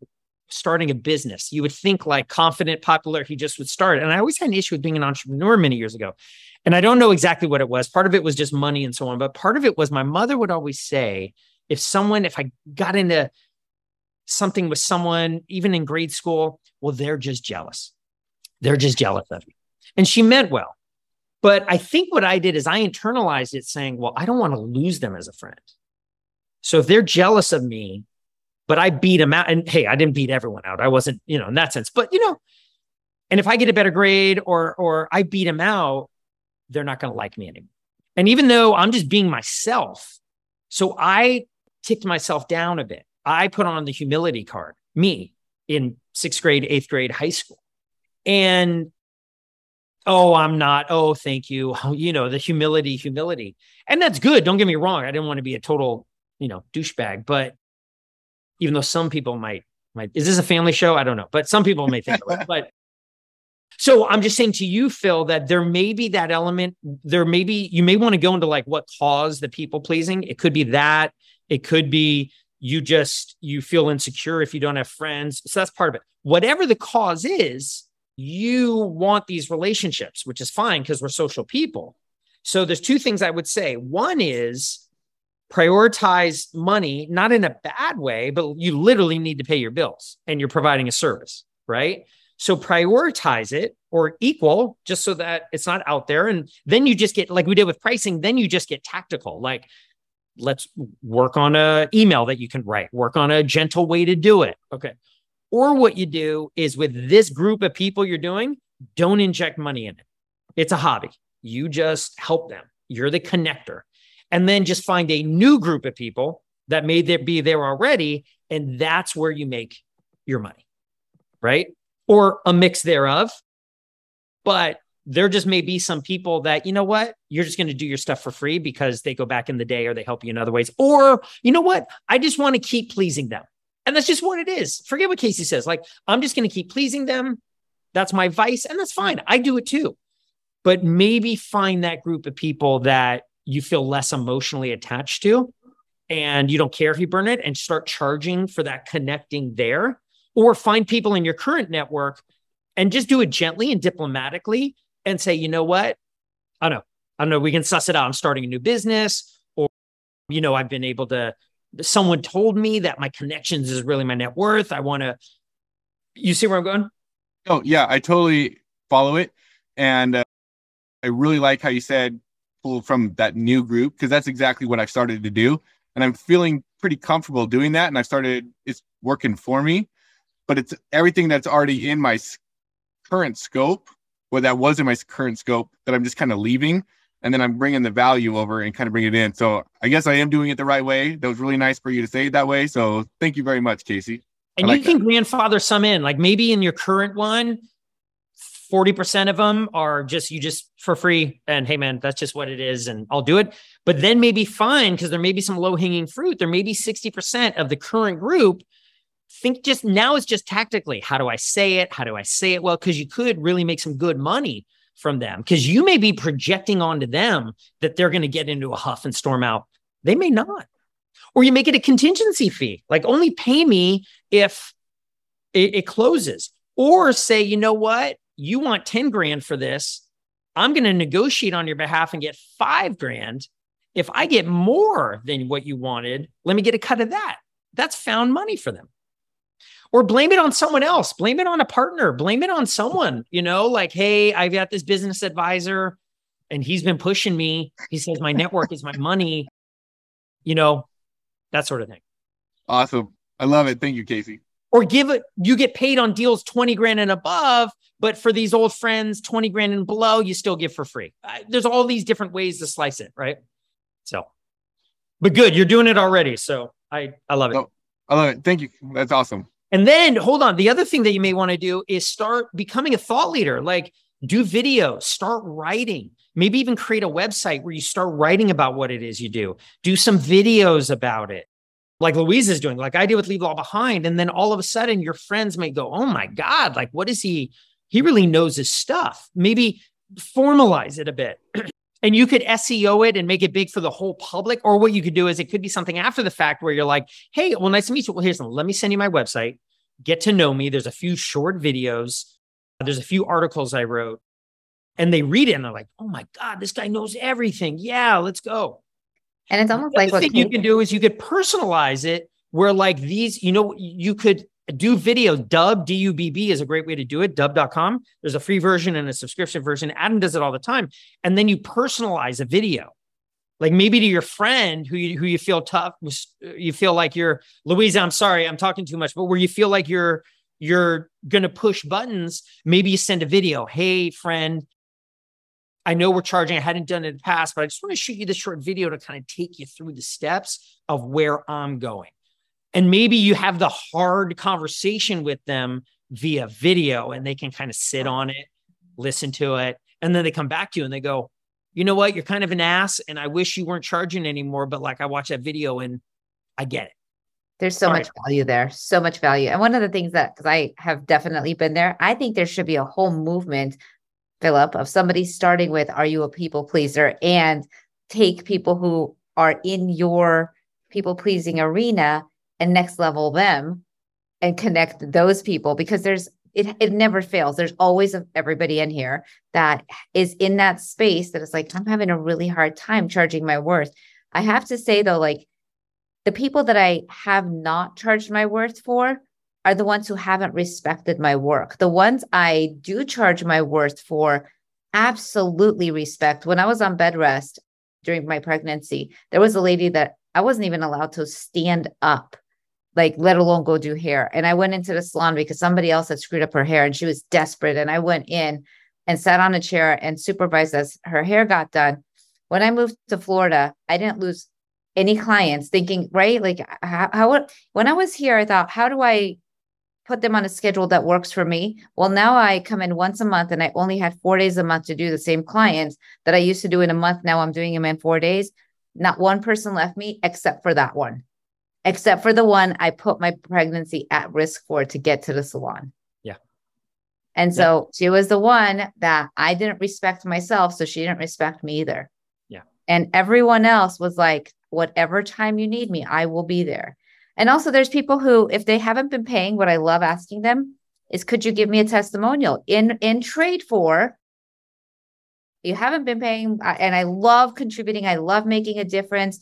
starting a business. You would think like confident, popular, he just would start. And I always had an issue with being an entrepreneur many years ago. And I don't know exactly what it was. Part of it was just money and so on. But part of it was my mother would always say, if someone, if I got into something with someone, even in grade school, well, they're just jealous. They're just jealous of me. And she meant well. But I think what I did is I internalized it saying, well, I don't want to lose them as a friend. So if they're jealous of me, but I beat them out. And hey, I didn't beat everyone out. I wasn't, you know, in that sense. But you know, and if I get a better grade or or I beat them out, they're not going to like me anymore. And even though I'm just being myself, so I ticked myself down a bit. I put on the humility card, me in sixth grade, eighth grade, high school. And oh, I'm not. Oh, thank you. Oh, you know, the humility, humility. And that's good. Don't get me wrong. I didn't want to be a total, you know, douchebag, but even though some people might might is this a family show? I don't know, but some people may think it. But so I'm just saying to you, Phil, that there may be that element. There may be you may want to go into like what caused the people pleasing. It could be that. It could be you just you feel insecure if you don't have friends. So that's part of it. Whatever the cause is, you want these relationships, which is fine because we're social people. So there's two things I would say. One is prioritize money, not in a bad way, but you literally need to pay your bills and you're providing a service, right? So prioritize it or equal just so that it's not out there. And then you just get, like we did with pricing, then you just get tactical. Like, let's work on a email that you can write, work on a gentle way to do it. Okay. Or what you do is with this group of people you're doing, don't inject money in it. It's a hobby. You just help them. You're the connector. And then just find a new group of people that may be there already. And that's where you make your money, right? Or a mix thereof. But there just may be some people that, you know what, you're just going to do your stuff for free because they go back in the day or they help you in other ways. Or, you know what, I just want to keep pleasing them. And that's just what it is. Forget what Casey says. Like, I'm just going to keep pleasing them. That's my vice. And that's fine. I do it too. But maybe find that group of people that you feel less emotionally attached to and you don't care if you burn it and start charging for that connecting there. Or find people in your current network and just do it gently and diplomatically and say, you know what? I don't know. I don't know. We can suss it out. I'm starting a new business, or, you know, I've been able to, someone told me that my connections is really my net worth. I want to, you see where I'm going?
Oh, yeah. I totally follow it. And uh, I really like how you said pull from that new group because that's exactly what I've started to do. And I'm feeling pretty comfortable doing that. And I started, it's working for me, but it's everything that's already in my current scope what that was in my current scope that I'm just kind of leaving. And then I'm bringing the value over and kind of bring it in. So I guess I am doing it the right way. That was really nice for you to say it that way. So thank you very much, Casey.
And like you can that. grandfather some in, like maybe in your current one, 40% of them are just you just for free and hey man that's just what it is and I'll do it but then maybe fine because there may be some low hanging fruit there may be 60% of the current group think just now it's just tactically how do I say it? How do I say it well? Because you could really make some good money from them because you may be projecting onto them that they're going to get into a huff and storm out. They may not. Or you make it a contingency fee, like only pay me if it, it closes. Or say, you know what? You want 10 grand for this. I'm going to negotiate on your behalf and get five grand. If I get more than what you wanted, let me get a cut of that. That's found money for them or blame it on someone else blame it on a partner blame it on someone you know like hey i've got this business advisor and he's been pushing me. He says my network is my money you know that sort of thing.
Awesome. I love it. Thank you casey.
Or give it you get paid on deals 20 grand and above but for these old friends 20 grand and below you still give for free. There's all these different ways to slice it right? So but good you're doing it already so i i love it. Oh,
i love it. Thank you. That's awesome
and then hold on. The other thing that you may want to do is start becoming a thought leader, like do videos, start writing, maybe even create a website where you start writing about what it is you do, do some videos about it. Like Louise is doing, like I did with Leave Law Behind. And then all of a sudden your friends may go, Oh my God, like what is he? He really knows his stuff. Maybe formalize it a bit. and you could SEO it and make it big for the whole public. Or what you could do is it could be something after the fact where you're like, hey, well, nice to meet you. Well, here's something. Let me send you my website. Get to know me. There's a few short videos. There's a few articles I wrote. And they read it and they're like, oh my God, this guy knows everything. Yeah, let's go.
And it's almost the like
what thing you can do is you could personalize it where like these, you know, you could do video. Dubb d-u-b-b is a great way to do it. Dubb.com there's a free version and a subscription version. Adam does it all the time. And then you personalize a video. Like maybe to your friend who you, who you feel tough you feel like you're louisa i'm sorry i'm talking too much but where you feel like you're you're gonna push buttons maybe you send a video. Hey friend. I know we're charging. I hadn't done it in the past, but I just want to shoot you this short video to kind of take you through the steps of where I'm going. And maybe you have the hard conversation with them via video and they can kind of sit on it, listen to it. And then they come back to you and they go, you know what? You're kind of an ass. And I wish you weren't charging anymore. But like I watched that video and I get it.
There's so All much right. value there. So much value. And one of the things that, because I have definitely been there, I think there should be a whole movement, Philip, of somebody starting with, Are you a people pleaser? And take people who are in your people pleasing arena and next level them and connect those people because there's it, it never fails. There's always everybody in here that is in that space that is like, I'm having a really hard time charging my worth. I have to say though, like the people that I have not charged my worth for are the ones who haven't respected my work. The ones I do charge my worth for, absolutely respect. When I was on bed rest during my pregnancy, there was a lady that I wasn't even allowed to stand up like let alone go do hair. And I went into the salon because somebody else had screwed up her hair and she was desperate. And I went in and sat on a chair and supervised as her hair got done. When I moved to Florida, I didn't lose any clients thinking, right? Like how, how when I was here, I thought, how do I put them on a schedule that works for me. Well, now I come in once a month and I only had four days a month to do the same clients that I used to do in a month. Now I'm doing them in four days. Not one person left me except for that one, except for the one I put my pregnancy at risk for to get to the salon.
Yeah.
And so yeah. she was the one that I didn't respect myself. So she didn't respect me either.
Yeah.
And everyone else was like, whatever time you need me, I will be there. And also, there's people who, if they haven't been paying, what I love asking them is, could you give me a testimonial in in trade for? You haven't been paying, and I love contributing. I love making a difference.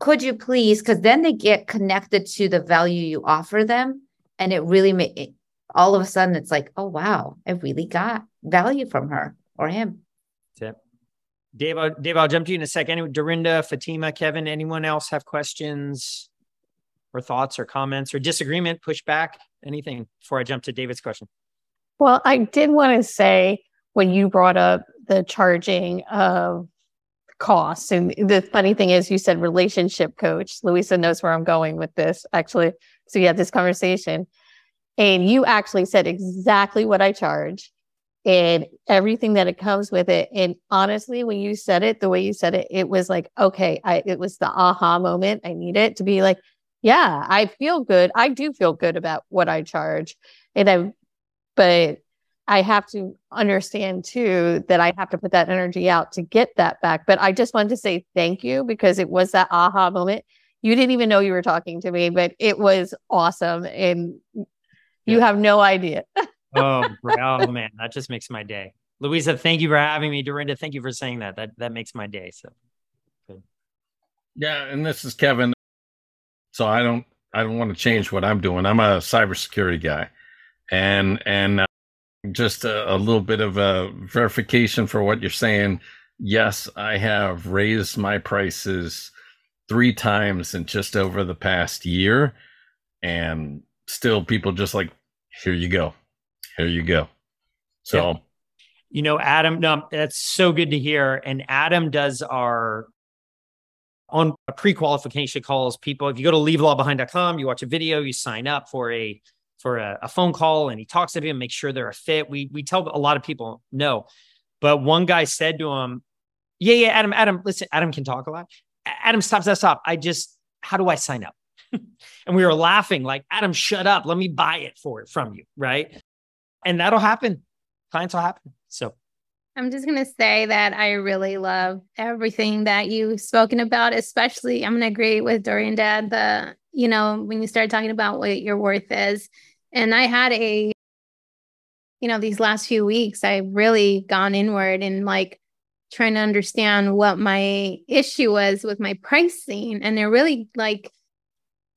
Could you please? Because then they get connected to the value you offer them, and it really make all of a sudden it's like, oh wow, I really got value from her or him.
That's it. Dave, I'll, Dave, I'll jump to you in a second. Dorinda, Fatima, Kevin, anyone else have questions? or thoughts or comments or disagreement, pushback, anything before I jump to David's question?
Well, I did want to say when you brought up the charging of costs, and the funny thing is, you said relationship coach. Louisa knows where I'm going with this, actually. So you had this conversation, and you actually said exactly what I charge and everything that it comes with it. And honestly, when you said it the way you said it, it was like, okay, I it was the aha moment. I need it to be like, yeah, I feel good. I do feel good about what I charge. And I, but I have to understand too that I have to put that energy out to get that back. But I just wanted to say thank you because it was that aha moment. You didn't even know you were talking to me, but it was awesome. And you yeah. have no idea.
oh, oh man, that just makes my day. Louisa, thank you for having me. Dorinda, thank you for saying that. That that makes my day. So good.
Yeah, and this is Kevin. So I don't I don't want to change what I'm doing. I'm a cybersecurity guy, and and uh, just a, a, little bit of a verification for what you're saying. Yes, I have raised my prices three times in just over the past year, and still people just like, here you go, here you go. So. Yeah.
You know, Adam, no, that's so good to hear. And Adam does our on pre-qualification calls people if you go to leavelawbehind.com you watch a video you sign up for a for a, a, phone call and he talks to him, make sure they're a fit. We we tell a lot of people no. But one guy said to him yeah yeah adam adam listen adam can talk a lot. Adam stop stop stop. I just how do i sign up? And we were laughing like adam shut up. Let me buy it for it from you. Right? And that'll happen. Clients will happen. So
I'm just going to say that I really love everything that you've spoken about, especially I'm going to agree with Dorinda, the, you know, when you start talking about what your worth is. And I had a, you know, these last few weeks, I've really gone inward and like trying to understand what my issue was with my pricing. And it really like,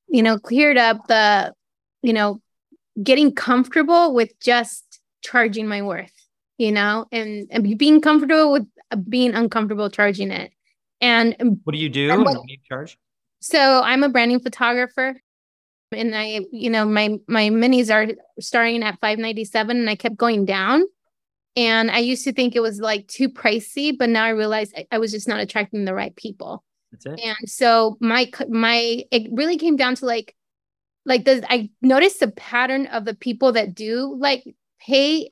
you know, cleared up the, you know, getting comfortable with just charging my worth you know, and, and being comfortable with uh, being uncomfortable charging it. And
what do you do? What, do you charge?
So I'm a branding photographer and I, you know, my my minis are starting at 597 and I kept going down. And I used to think it was like too pricey, but now I realize I, I was just not attracting the right people.
That's it.
And so my my it really came down to like like the I noticed the pattern of the people that do like pay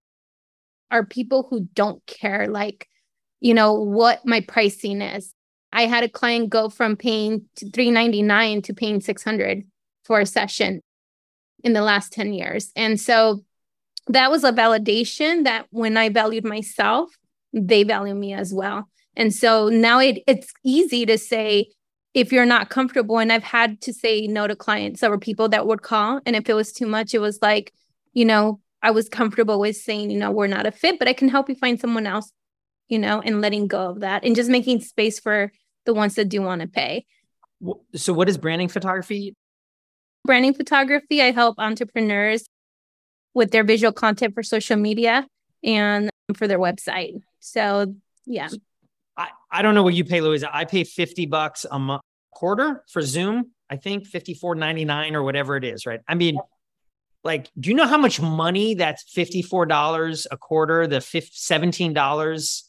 are people who don't care, like, you know, what my pricing is. I had a client go from paying 399 to paying 600 for a session in the last 10 years. And so that was a validation that when I valued myself, they value me as well. And so now it, it's easy to say, if you're not comfortable, and I've had to say no to clients. Were people that would call, and if it was too much, it was like, you know, I was comfortable with saying, you know, we're not a fit, but I can help you find someone else, you know, and letting go of that and just making space for the ones that do want to pay.
So, what is branding photography?
Branding photography, I help entrepreneurs with their visual content for social media and for their website. So, yeah.
I, I don't know what you pay, Louisa. I pay 50 bucks a month quarter for Zoom. I think 54.99 or whatever it is, right? I mean, like, do you know how much money that's $54 a quarter, the $17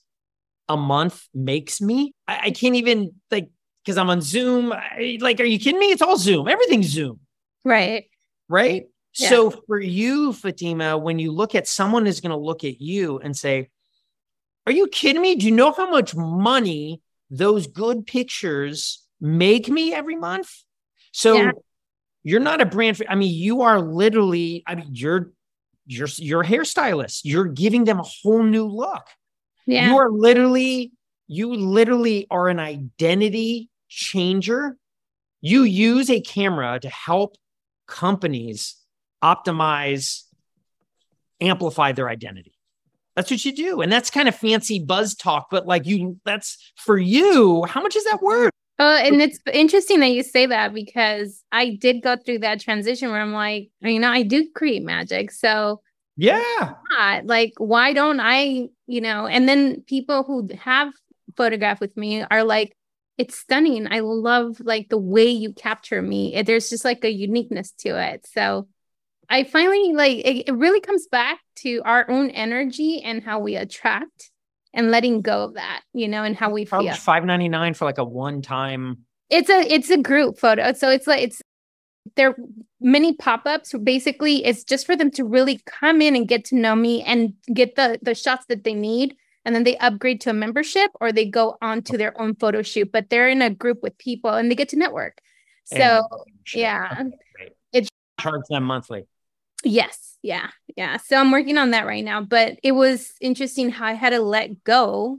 a month makes me? I, I can't even like because I'm on Zoom. I, like, are you kidding me? It's all Zoom. Everything's Zoom.
Right.
Right. Yeah. So for you, Fatima, when you look at someone is going to look at you and say, Are you kidding me? Do you know how much money those good pictures make me every month? So yeah. you're not a brand. I mean, you are literally, I mean, you're you're you're a hairstylist. You're giving them a whole new look. Yeah. You are literally, you literally are an identity changer. You use a camera to help companies optimize, amplify their identity. That's what you do. And that's kind of fancy buzz talk, but like you, that's for you. How much is that worth?
Uh, and it's interesting that you say that because I did go through that transition where I'm like, you know, I do create magic. So,
yeah.
Not, like, why don't I, you know, and then people who have photographed with me are like, it's stunning. I love like the way you capture me. Eh, there's just like a uniqueness to it. So, I finally like it, it really comes back to our own energy and how we attract and letting go of that, you know, and how we feel.
Five ninety nine for like a one time.
It's a it's a group photo, so it's like it's they're many pop-ups basically it's just for them to really come in and get to know me and get the the shots that they need and then they upgrade to a membership or they go on to their own photo shoot but they're in a group with people and they get to network so yeah
it charge them monthly
Yes. Yeah. Yeah. So I'm working on that right now. But it was interesting how I had to let go,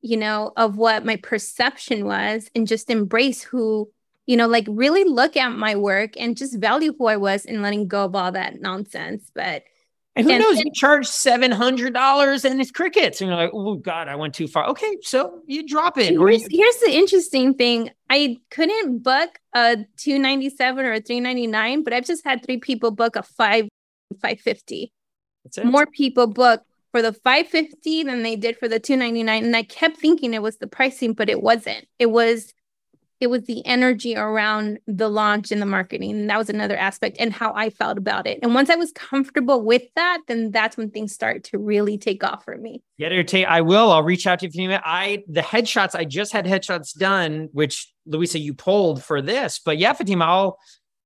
you know, of what my perception was and just embrace who, you know, like really look at my work and just value who I was and letting go of all that nonsense. But
and who and knows? Then, you charge seven hundred dollars and it's crickets, and you're like, "Oh God, I went too far." Okay, so you drop it.
Here's, you- here's the interesting thing: I couldn't book a two ninety seven or a three ninety nine, but I've just had three people book a five 550. More people book for the 550 than they did for the 299 and I kept thinking it was the pricing but it wasn't. It was it was the energy around the launch and the marketing and that was another aspect and how I felt about it. And once I was comfortable with that, then that's when things start to really take off for me.
Yeah, take. I will. I'll reach out to you. If Fatima. I the headshots. I just had headshots done, which Louisa you pulled for this. But yeah, Fatima, I'll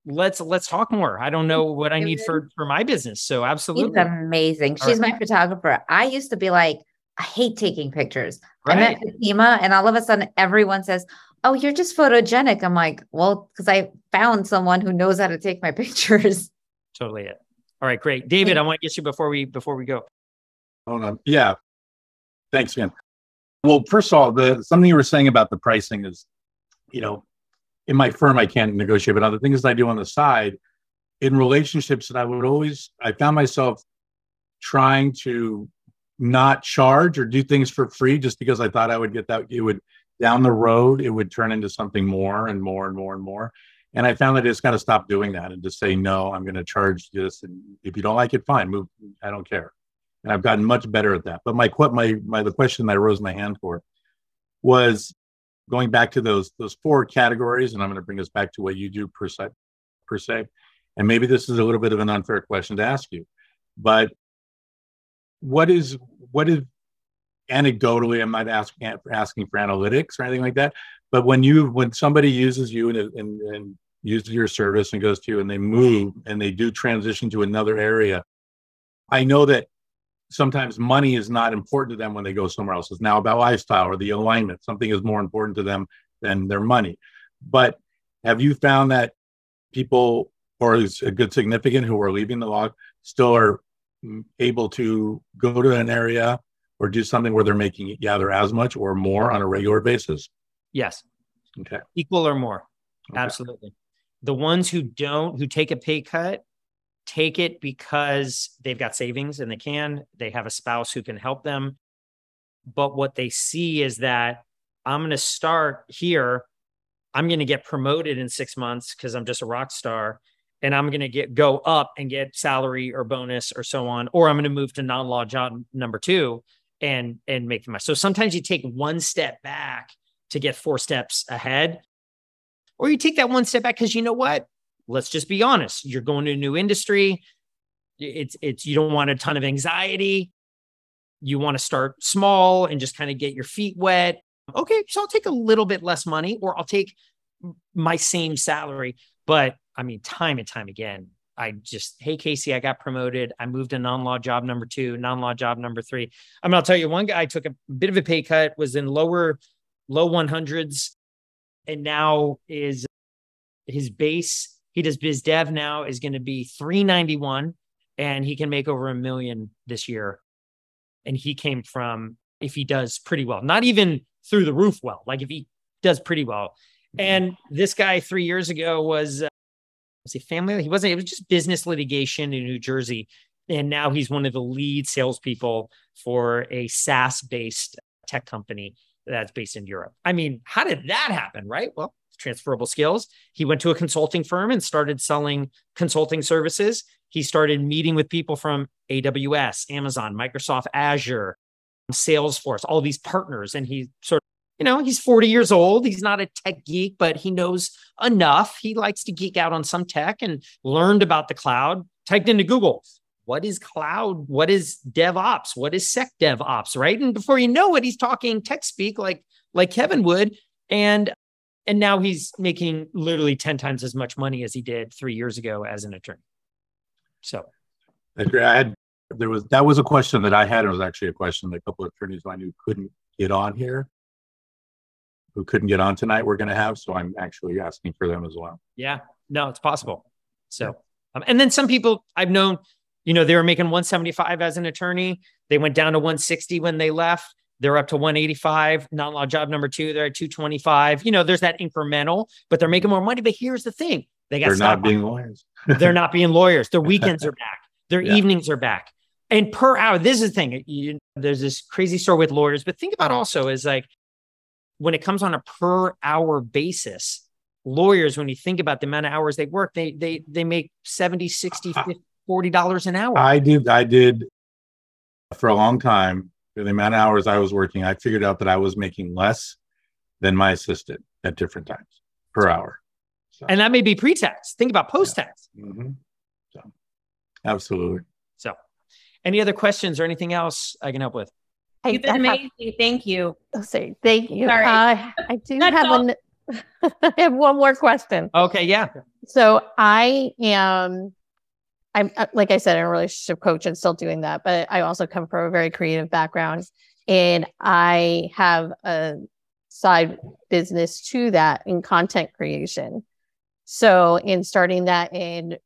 let's let's talk more. I don't know what I need for for my business. So absolutely.
She's amazing. She's right. my photographer. I used to be like, I hate taking pictures. Right. I met Fatima and all of a sudden everyone says, Oh, you're just photogenic. I'm like, well, because I found someone who knows how to take my pictures.
Totally it. All right, great. David, I want to get you before we before we go.
Hold on. Yeah. Thanks, man. Well, first of all, the something you were saying about the pricing is, you know, in my firm, I can't negotiate, but other things I do on the side, in relationships that I would always, I found myself trying to not charge or do things for free just because I thought I would get that. It would down the road, it would turn into something more and more and more and more. And I found that I just got to stop doing that and just say, no, I'm going to charge this. And if you don't like it, fine, move. I don't care. And I've gotten much better at that. But my, my, my, the question that I rose my hand for was going back to those those four categories, and I'm going to bring us back to what you do per se, per se. And maybe this is a little bit of an unfair question to ask you, but what is what is anecdotally? I'm not asking asking for analytics or anything like that. But when you when somebody uses you and, and, and uses your service and goes to you and they move and they do transition to another area, I know that sometimes money is not important to them when they go somewhere else. It's now about lifestyle or the alignment. Something is more important to them than their money. But have you found that people, or is a good significant who are leaving the log, still are mm, able to go to an area or do something where they're making either as much or more on a regular basis?
Yes.
Okay.
Equal or more. Okay. Absolutely. The ones who don't, who take a pay cut, take it because they've got savings and they can, they have a spouse who can help them. But what they see is that I'm going to start here. I'm going to get promoted in six months because I'm just a rock star and I'm going to get go up and get salary or bonus or so on, or I'm going to move to non-law job number two and and make the money. So sometimes you take one step back to get four steps ahead. or you take that one step back because you know what? Let's just be honest. You're going to a new industry. It's it's you don't want a ton of anxiety. You want to start small and just kind of get your feet wet. Okay, so I'll take a little bit less money, or I'll take my same salary. But I mean, time and time again, I just, hey, Casey, I got promoted. I moved to non law job number two, non law job number three. I'm going to tell you, one guy took a bit of a pay cut, was in lower, low 100s, and now is his base. He does biz dev now is going to be 391 and he can make over a million this year. And he came from, if he does pretty well, not even through the roof well, like if he does pretty well. Mm-hmm. And this guy three years ago was was family? He wasn't. It was just business litigation in New Jersey, and now he's one of the lead salespeople for a SaaS-based tech company that's based in Europe. I mean, how did that happen? Right? Well, transferable skills. He went to a consulting firm and started selling consulting services. He started meeting with people from AWS, Amazon, Microsoft Azure, Salesforce, all these partners, and he sort you know, he's 40 years old. He's not a tech geek, but he knows enough. He likes to geek out on some tech and learned about the cloud, typed into Google, what is cloud? What is DevOps? What is Sec DevOps? Right. And before you know it, he's talking tech speak like like Kevin would. And and now he's making literally 10 times as much money as he did three years ago as an attorney. So
I had there was that was a question that I had. It was actually a question that a couple of attorneys I knew couldn't get on here who couldn't get on tonight we're going to have. So I'm actually asking for them as well.
Yeah, no, it's possible. So, um, and then some people I've known, you know, they were making 175 as an attorney. They went down to 160 when they left. They're up to 185. Non law job number two, they're at 225. You know, there's that incremental, but they're making more money. But here's the thing they got
they're not being lawyers.
they're not being lawyers. Their weekends are back, their yeah. evenings are back. And per hour, this is the thing. You, there's this crazy story with lawyers, but think about also is like when it comes on a per hour basis, lawyers, when you think about the amount of hours they work, they they they make 70, 60, 50, 40 dollars an hour.
I did I did for a long time, for the amount of hours I was working, I figured out that I was making less than my assistant at different times per hour.
So. And that may be pre-tax. Think about post-tax.
Yeah. Mm-hmm. So, absolutely.
So, any other questions or anything else I can help with?
You've been amazing. Have, Thank you.
Oh, sorry. Thank you. Sorry. Uh, I do have one. I have one more question.
Okay. Yeah.
So I am, I'm uh, like I said, I'm a relationship coach and still doing that, but I also come from a very creative background, and I have a side business to that in content creation. So in starting that and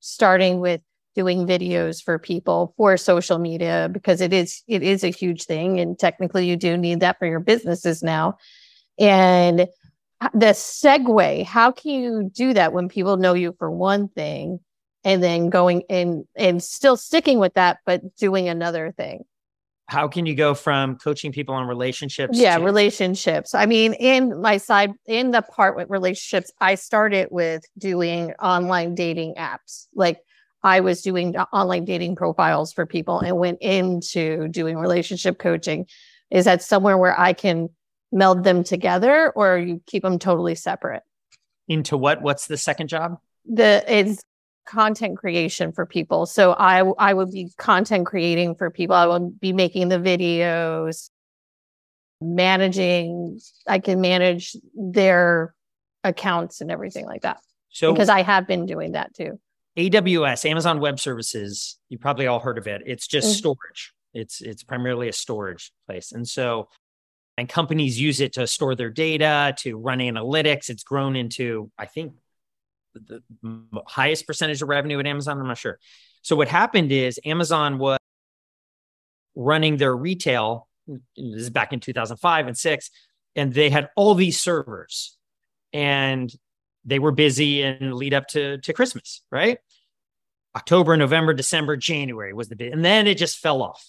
starting with doing videos for people for social media because it is it is a huge thing and technically you do need that for your businesses now. And the segue how can you do that when people know you for one thing and then going and and still sticking with that but doing another thing?
How can you go from coaching people on relationships
yeah to- relationships. I mean in my side in the part with relationships i started with doing online dating apps. Like I was doing online dating profiles for people and went into doing relationship coaching. Is that somewhere where I can meld them together or you keep them totally separate?
Into what? What's the second job?
The it's content creation for people. So I I would be content creating for people. I would be making the videos, managing, I can manage their accounts and everything like that. So because I have been doing that too.
AWS, Amazon Web Services, you probably all heard of it. It's just mm-hmm. storage. It's it's primarily a storage place. And so and companies use it to store their data, to run analytics. It's grown into, I think, the highest percentage of revenue at Amazon. I'm not sure. So what happened is Amazon was running their retail. This is back in 2005 and six, and they had all these servers, and they were busy and lead up to, to Christmas, right? October, November, December, January was the bit. And then it just fell off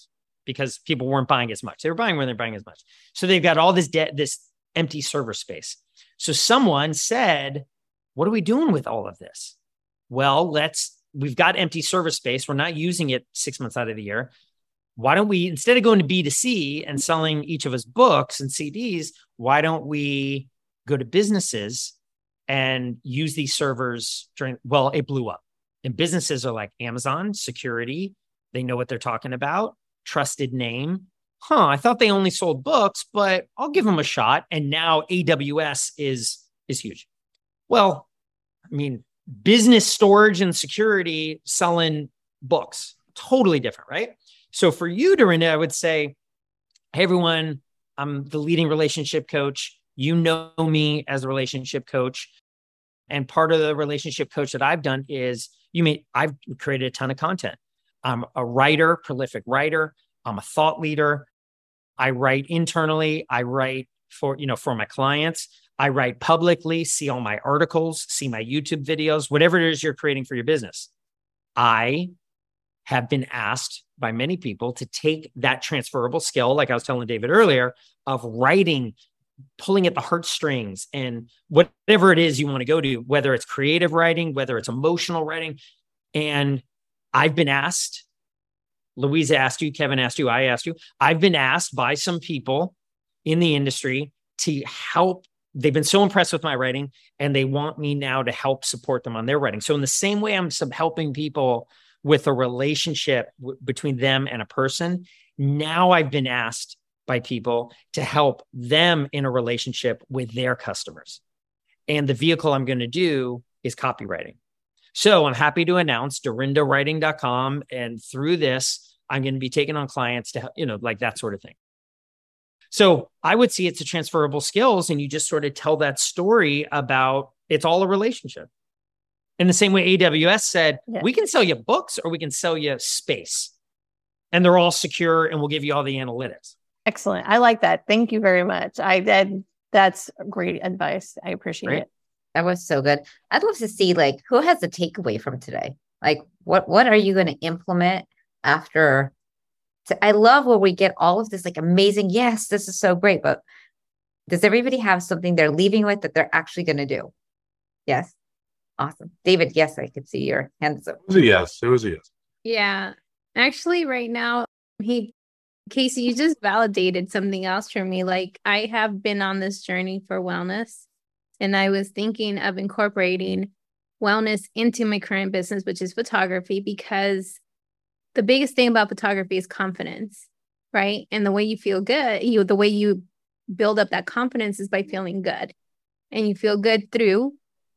because people weren't buying as much. They were buying when they're buying as much. So they've got all this debt, this empty server space. So someone said, What are we doing with all of this? Well, let's, we've got empty server space. We're not using it six months out of the year. Why don't we, instead of going to B2C and selling each of us books and CDs, why don't we go to businesses and use these servers during, well, it blew up. And businesses are like Amazon, security, they know what they're talking about, trusted name. Huh, I thought they only sold books, but I'll give them a shot. And now AWS is is huge. Well, I mean, business storage and security selling books, totally different, right? So for you, Dorinda, I would say, hey everyone, I'm the leading relationship coach. You know me as a relationship coach. And part of the relationship coach that I've done is you mean I've created a ton of content. I'm a writer, prolific writer. I'm a thought leader. I write internally. I write for, you know, for my clients. I write publicly, see all my articles, see my YouTube videos, whatever it is you're creating for your business. I have been asked by many people to take that transferable skill, like I was telling David earlier, of writing, pulling at the heartstrings and whatever it is you want to go to, whether it's creative writing, whether it's emotional writing. And I've been asked, Louise asked you, Kevin asked you, I asked you, I've been asked by some people in the industry to help. They've been so impressed with my writing and they want me now to help support them on their writing. So, in the same way, I'm helping people with a relationship w- between them and a person. Now I've been asked by people to help them in a relationship with their customers. And the vehicle I'm going to do is copywriting. So I'm happy to announce dorindawriting.com. And through this, I'm going to be taking on clients to, help, you know, like that sort of thing. So I would see it's a transferable skills. And you just sort of tell that story about it's all a relationship. In the same way AWS said, yeah. we can sell you books or we can sell you space. And they're all secure and we'll give you all the analytics.
Excellent. I like that. Thank you very much. I did that's great advice. I appreciate great. it.
That was so good. I'd love to see like who has a takeaway from today? Like what what are you going to implement after I love where we get all of this like amazing, yes, this is so great, but does everybody have something they're leaving with that they're actually going to do? Yes. Awesome. David, yes, I could see your hands up.
It was a yes. It was a yes.
Yeah. Actually, right now, he, Casey, you just validated something else for me. Like, I have been on this journey for wellness, and I was thinking of incorporating wellness into my current business, which is photography, because the biggest thing about photography is confidence, right? And the way you feel good, you the way you build up that confidence is by feeling good. And you feel good through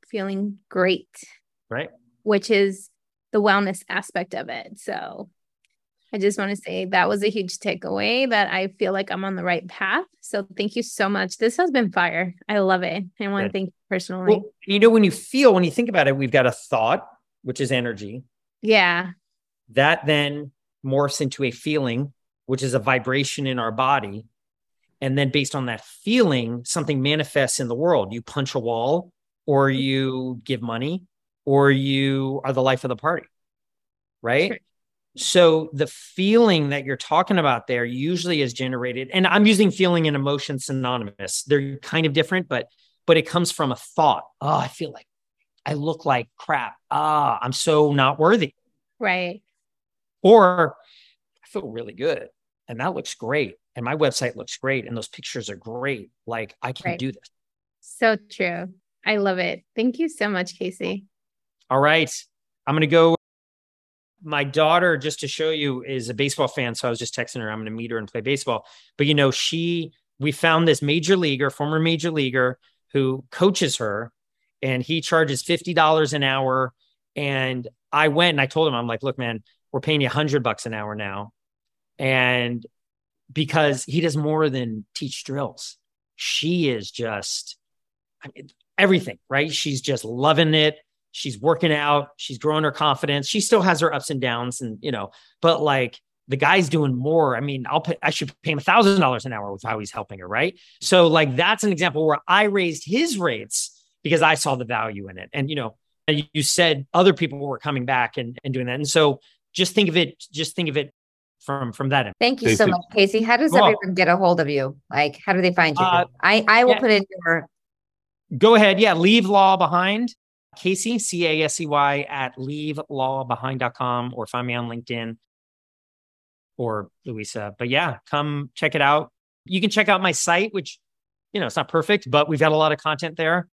feeling great.
Right.
Which is the wellness aspect of it. So I just want to say that was a huge takeaway that I feel like I'm on the right path. So thank you so much. This has been fire. I love it. I want Good. to thank you personally. Well,
you know, when you feel, when you think about it, we've got a thought, which is energy.
Yeah.
That then morphs into a feeling, which is a vibration in our body. And then based on that feeling, something manifests in the world. You punch a wall, or mm-hmm. you give money or you are the life of the party. Right. Sure. So the feeling that you're talking about there usually is generated, and I'm using feeling and emotion synonymous. They're kind of different, but but it comes from a thought. Oh, I feel like I look like crap. Ah, I'm so not worthy.
Right.
Or I feel really good and that looks great. And my website looks great. And those pictures are great. Like I can right. do this.
So true. I love it. Thank you so much, Casey.
All right. I'm going to go. My daughter, just to show you, is a baseball fan. So I was just texting her, I'm going to meet her and play baseball. But, you know, she, we found this major leaguer, former major leaguer who coaches her, and he charges $50 an hour. And I went and I told him, I'm like, look, man, we're paying you 100 bucks an hour now. And because he does more than teach drills, she is just, I mean, everything, right? She's just loving it. She's working out. She's growing her confidence. She still has her ups and downs, and you know, but like the guy's doing more. I mean, I'll pay, I should pay him a thousand dollars an hour with how he's helping her, right? So like that's an example where I raised his rates because I saw the value in it. And you know, you said other people were coming back and, and doing that. And so just think of it, just think of it from from that end.
Thank you so much, Casey. How does everyone get a hold of you? Like, how do they find you? Uh, I I will yeah. put in your
go ahead. Yeah, leave law behind. Casey, C A S E Y, at leavelawbehind.com or find me on LinkedIn or Louisa. But yeah, come check it out. You can check out my site, which, you know, it's not perfect, but we've got a lot of content there.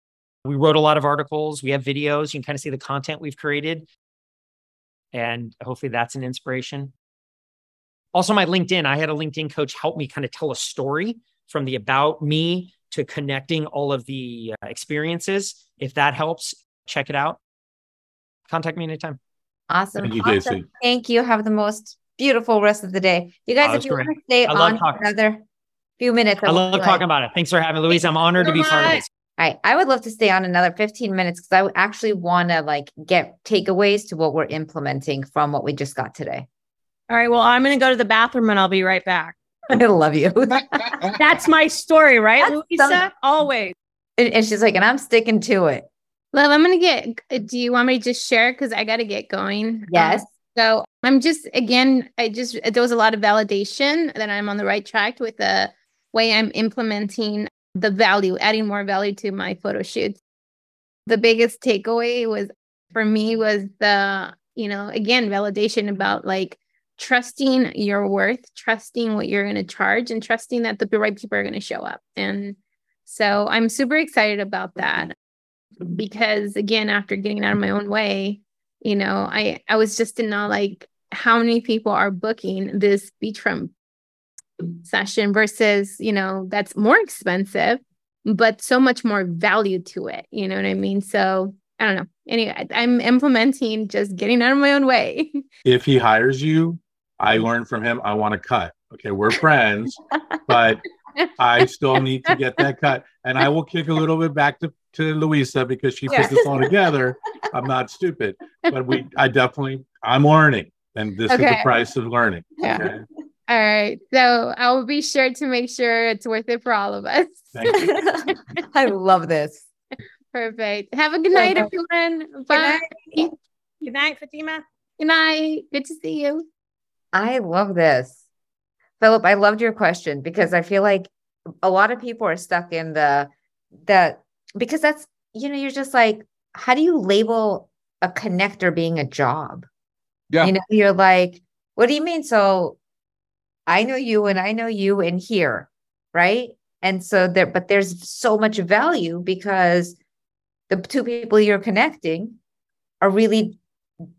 We wrote a lot of articles. We have videos. You can kind of see the content we've created. And hopefully that's an inspiration. Also, my LinkedIn, I had a LinkedIn coach help me kind of tell a story from the about me to connecting all of the uh, experiences. If that helps, check it out. Contact me anytime.
Awesome. Thank you, awesome. Thank you. Have the most beautiful rest of the day. You guys, oh, if you great. want to stay on another few minutes,
I love talking like, about it. Thanks for having me, Louise. I'm honored to be part of this.
All right. I would love to stay on another 15 minutes because I actually want to like get takeaways to what we're implementing from what we just got today.
All right. Well, I'm going to go to the bathroom and I'll be right back.
I love you.
That's my story, right, That's Louisa? Some... Always.
And, and, she's like, and I'm sticking to it.
Well, I'm going to get, do you want me to just share? Because I got to get going.
Yes. Um,
so I'm just, again, I just, there was a lot of validation that I'm on the right track with the way I'm implementing the value, adding more value to my photo shoots. The biggest takeaway was for me was the, you know, again, validation about like trusting your worth, trusting what you're going to charge, and trusting that the right people are going to show up. And so I'm super excited about that because, again, after getting out of my own way, you know, I I was just in awe like how many people are booking this beachfront session versus, you know, that's more expensive, but so much more value to it. You know what I mean? So I don't know. Anyway, I'm implementing just getting out of my own way.
If he hires you, I learned from him, I want to cut. Okay, we're friends, but I still need to get that cut. And I will kick a little bit back to, to Louisa because she put this all together. I'm not stupid, but we I definitely I'm learning. And this okay. is the price of learning.
Yeah. Okay? All right. So I will be sure to make sure it's worth it for all of us.
I love this.
Perfect. Have a good night, everyone. Bye.
Good night. Good night, Fatima.
Good night. Good to see you.
I love this. Philip, I loved your question because I feel like a lot of people are stuck in the that because that's you know, you're just like, how do you label a connector being a job? Yeah. You know, you're like, what do you mean? So I know you and I know you in here, right? And so there, but there's so much value because the two people you're connecting are really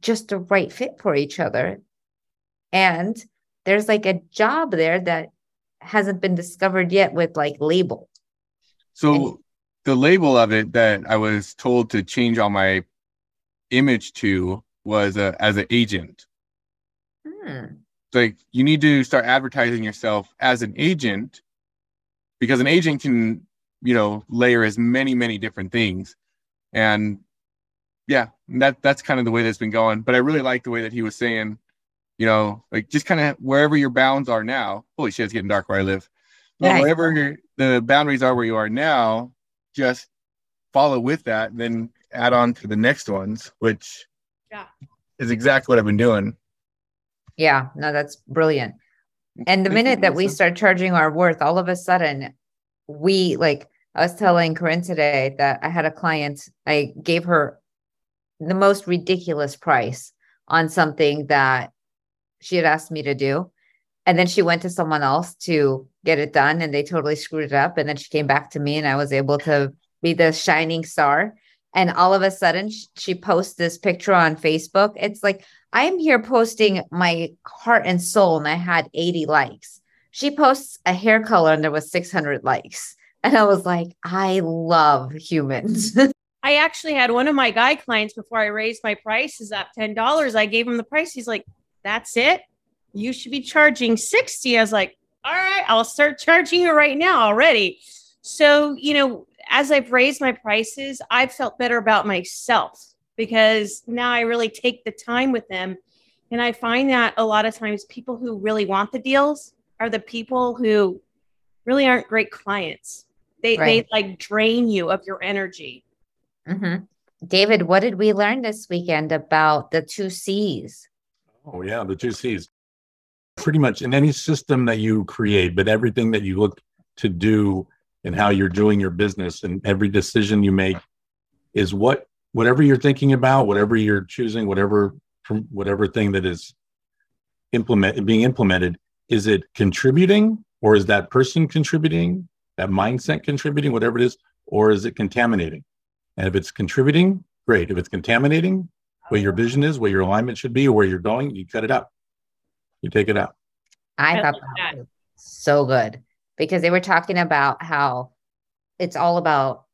just the right fit for each other. And there's like a job there that hasn't been discovered yet with like label.
So and, the label of it that I was told to change all my image to was uh, as an agent. Hmm like you need to start advertising yourself as an agent because an agent can you know layer as many many different things and yeah that that's kind of the way that's been going but i really like the way that he was saying you know like just kind of wherever your bounds are now holy shit it's getting dark where i live nice. wherever the boundaries are where you are now just follow with that and then add on to the next ones which yeah is exactly what i've been doing
yeah, no, that's brilliant. And the minute that we start charging our worth, all of a sudden, we like, I was telling Corinne today that I had a client, I gave her the most ridiculous price on something that she had asked me to do. And then she went to someone else to get it done and they totally screwed it up. And then she came back to me and I was able to be the shining star. And all of a sudden, she posts this picture on Facebook. It's like, I'm here posting my heart and soul, and I had 80 likes. She posts a hair color, and there was 600 likes. And I was like, I love humans.
I actually had one of my guy clients before I raised my prices up $10. I gave him the price. He's like, That's it. You should be charging 60. I was like, All right, I'll start charging you right now already. So, you know, as I've raised my prices, I've felt better about myself because now I really take the time with them. And I find that a lot of times people who really want the deals are the people who really aren't great clients. They right. they like drain you of your energy.
Mm-hmm. David, what did we learn this weekend about the two C's?
Oh yeah, the two C's. Pretty much in any system that you create, but everything that you look to do and how you're doing your business and every decision you make is what whatever you're thinking about, whatever you're choosing, whatever from whatever thing that is implement being implemented, is it contributing or is that person contributing, that mindset contributing, whatever it is, or is it contaminating? And if it's contributing, great. If it's contaminating, what your vision is, what your alignment should be, or where you're going, you cut it out. You take it out.
I, I thought that was so good because they were talking about how it's all about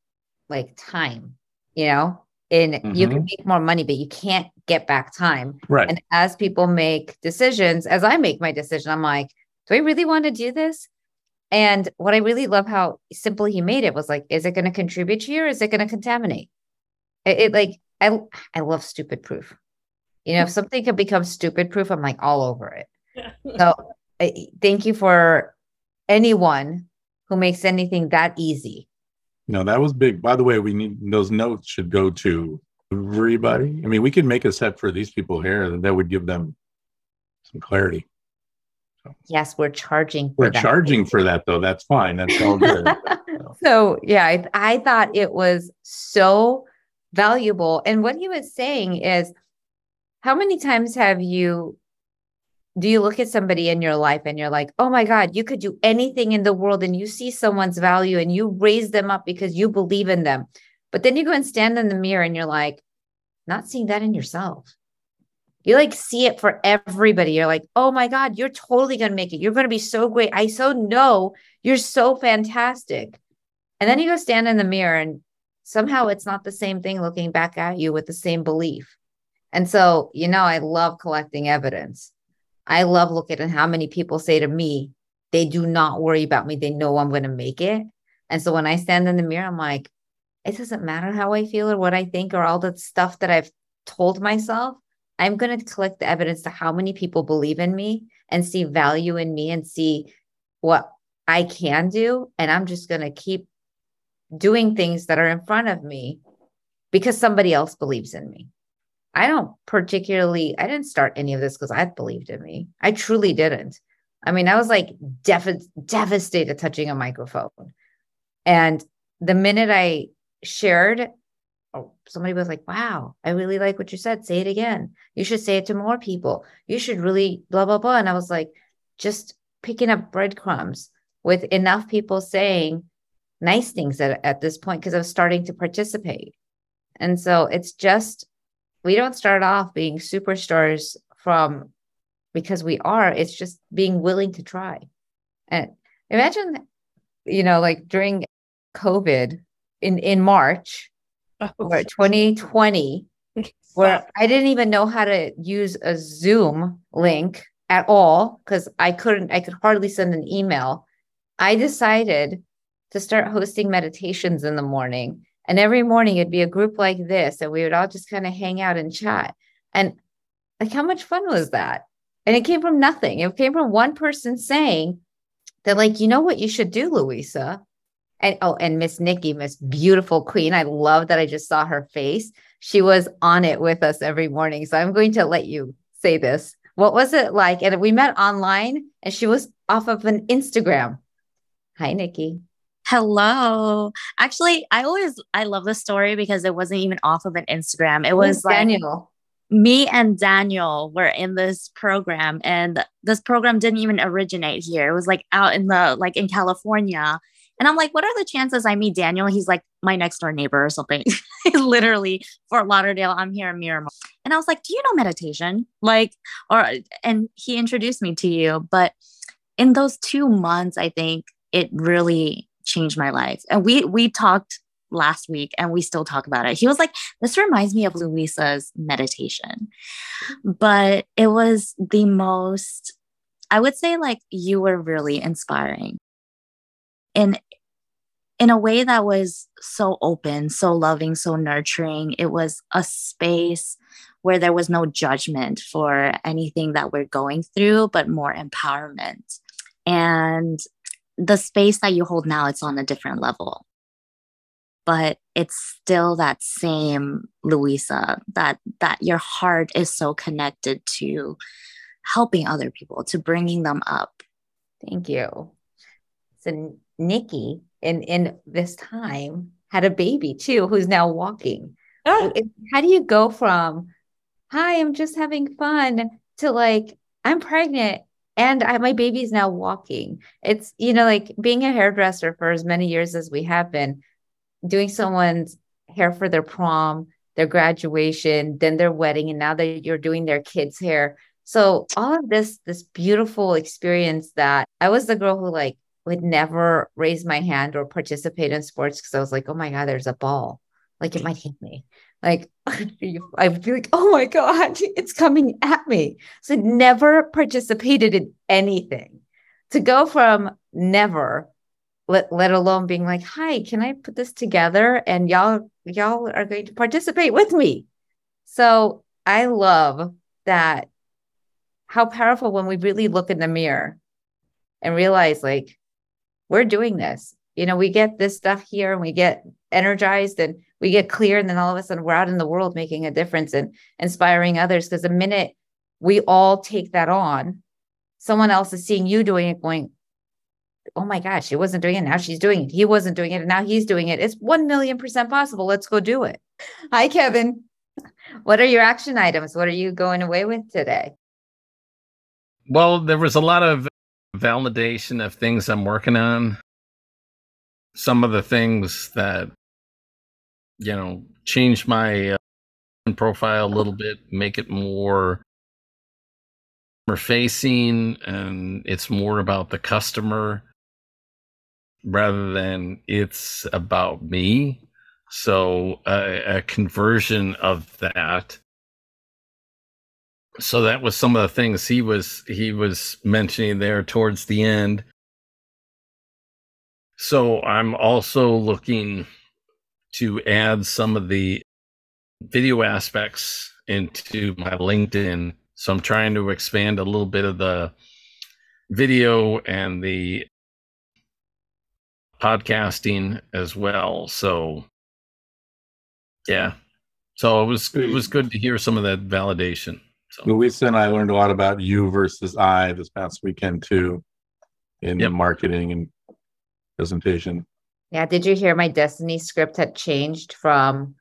like time, you know, and mm-hmm. you can mm-hmm. make more money, but you can't get back time.
Right.
And as people make decisions, as I make my decision, I'm like, do I really want to do this? And what I really love how simple he made it was like, is it going to contribute to you or is it going to contaminate? It, it, like I I love stupid proof. You know, if something can become stupid proof, I'm like all over it. so I, thank you for anyone who makes anything that easy.
No, that was big. By the way, we need those notes should go to everybody. I mean, we could make a set for these people here that would give them some clarity.
Yes, we're charging.
we're that. charging for that, though. That's fine. That's all good.
so yeah, I, I thought it was so valuable. And what he was saying is, how many times have you do you look at somebody in your life and you're like, oh my God, you could do anything in the world and you see someone's value and you raise them up because you believe in them. But then you go and stand in the mirror and you're like, not seeing that in yourself. You like see it for everybody. You're like, oh my God, you're totally going to make it. You're going to be so great. I so know you're so fantastic. And then you go stand in the mirror and somehow it's not the same thing looking back at you with the same belief. And so, you know, I love collecting evidence. I love looking at how many people say to me, they do not worry about me. They know I'm going to make it. And so when I stand in the mirror, I'm like, it doesn't matter how I feel or what I think or all the stuff that I've told myself. I'm going to collect the evidence to how many people believe in me and see value in me and see what I can do. And I'm just going to keep doing things that are in front of me because somebody else believes in me. I don't particularly, I didn't start any of this because I believed in me. I truly didn't. I mean, I was like dev- devastated touching a microphone. And the minute I shared oh, somebody was like, wow, I really like what you said. Say it again. You should say it to more people. You should really blah, blah, blah. And I was like, just picking up breadcrumbs with enough people saying nice things at, at this point because I was starting to participate. And so it's just, we don't start off being superstars from because we are, it's just being willing to try. And imagine, you know, like during COVID in, in March, oh, or 2020 where I didn't even know how to use a Zoom link at all because I couldn't, I could hardly send an email. I decided to start hosting meditations in the morning. And every morning it'd be a group like this, and we would all just kind of hang out and chat. And like, how much fun was that? And it came from nothing. It came from one person saying that, like, you know what you should do, Louisa? and oh, and Miss Nikki, Miss Beautiful Queen. I love that I just saw her face. She was on it with us every morning. So I'm going to let you say this. What was it like? And we met online and she was off of an Instagram. Hi, Nikki.
Hello. Actually, I always I love this story because it wasn't even off of an Instagram. It was like
Daniel.
Me and Daniel were in this program and this program didn't even originate here. It was like out in the like in California and I'm like, what are the chances I meet Daniel? He's like my next door neighbor or something. Literally, Fort Lauderdale. I'm here in Miramar. And I was like, do you know meditation? Like, or, and he introduced me to you. But in those two months, I think it really changed my life. And we, we talked last week and we still talk about it. He was like, This reminds me of Louisa's meditation. But it was the most, I would say, like, you were really inspiring in in a way that was so open, so loving, so nurturing. It was a space where there was no judgment for anything that we're going through, but more empowerment. And the space that you hold now, it's on a different level. But it's still that same Louisa, that that your heart is so connected to helping other people, to bringing them up.
Thank you. So Nikki in in this time had a baby too, who's now walking. Ah. How do you go from "Hi, I'm just having fun" to like "I'm pregnant and I, my baby's now walking"? It's you know like being a hairdresser for as many years as we have been, doing someone's hair for their prom, their graduation, then their wedding, and now that you're doing their kids' hair. So all of this, this beautiful experience that I was the girl who like would never raise my hand or participate in sports because I was like, oh my God, there's a ball. Like it might hit me. Like I would be like, oh my God, it's coming at me. So never participated in anything. To go from never, let, let alone being like, hi, can I put this together? And y'all, y'all are going to participate with me. So I love that how powerful when we really look in the mirror and realize like we're doing this. You know, we get this stuff here and we get energized and we get clear and then all of a sudden we're out in the world making a difference and inspiring others. Because the minute we all take that on someone else is seeing you doing it going oh my gosh she wasn't doing it. Now she's doing it. He wasn't doing it and now he's doing it. It's 1 million percent possible. Let's go do it. Hi kevin. What are your action items? What are you going away with today?
Well there was a lot of validation of things i'm working on. Some of the things that you know, change my uh, profile a little bit, make it more facing and it's more about the customer rather than it's about me. So a conversion of that. So that was some of the things he was he was mentioning there towards the end. So I'm also looking to add some of the video aspects into my LinkedIn. So I'm trying to expand a little bit of the video and the podcasting as well. So yeah. So it was it was good to hear some of that validation. So.
And I learned a lot about you versus I this past weekend too, in yep. marketing and presentation.
Yeah. Did you hear my Destiny script had changed from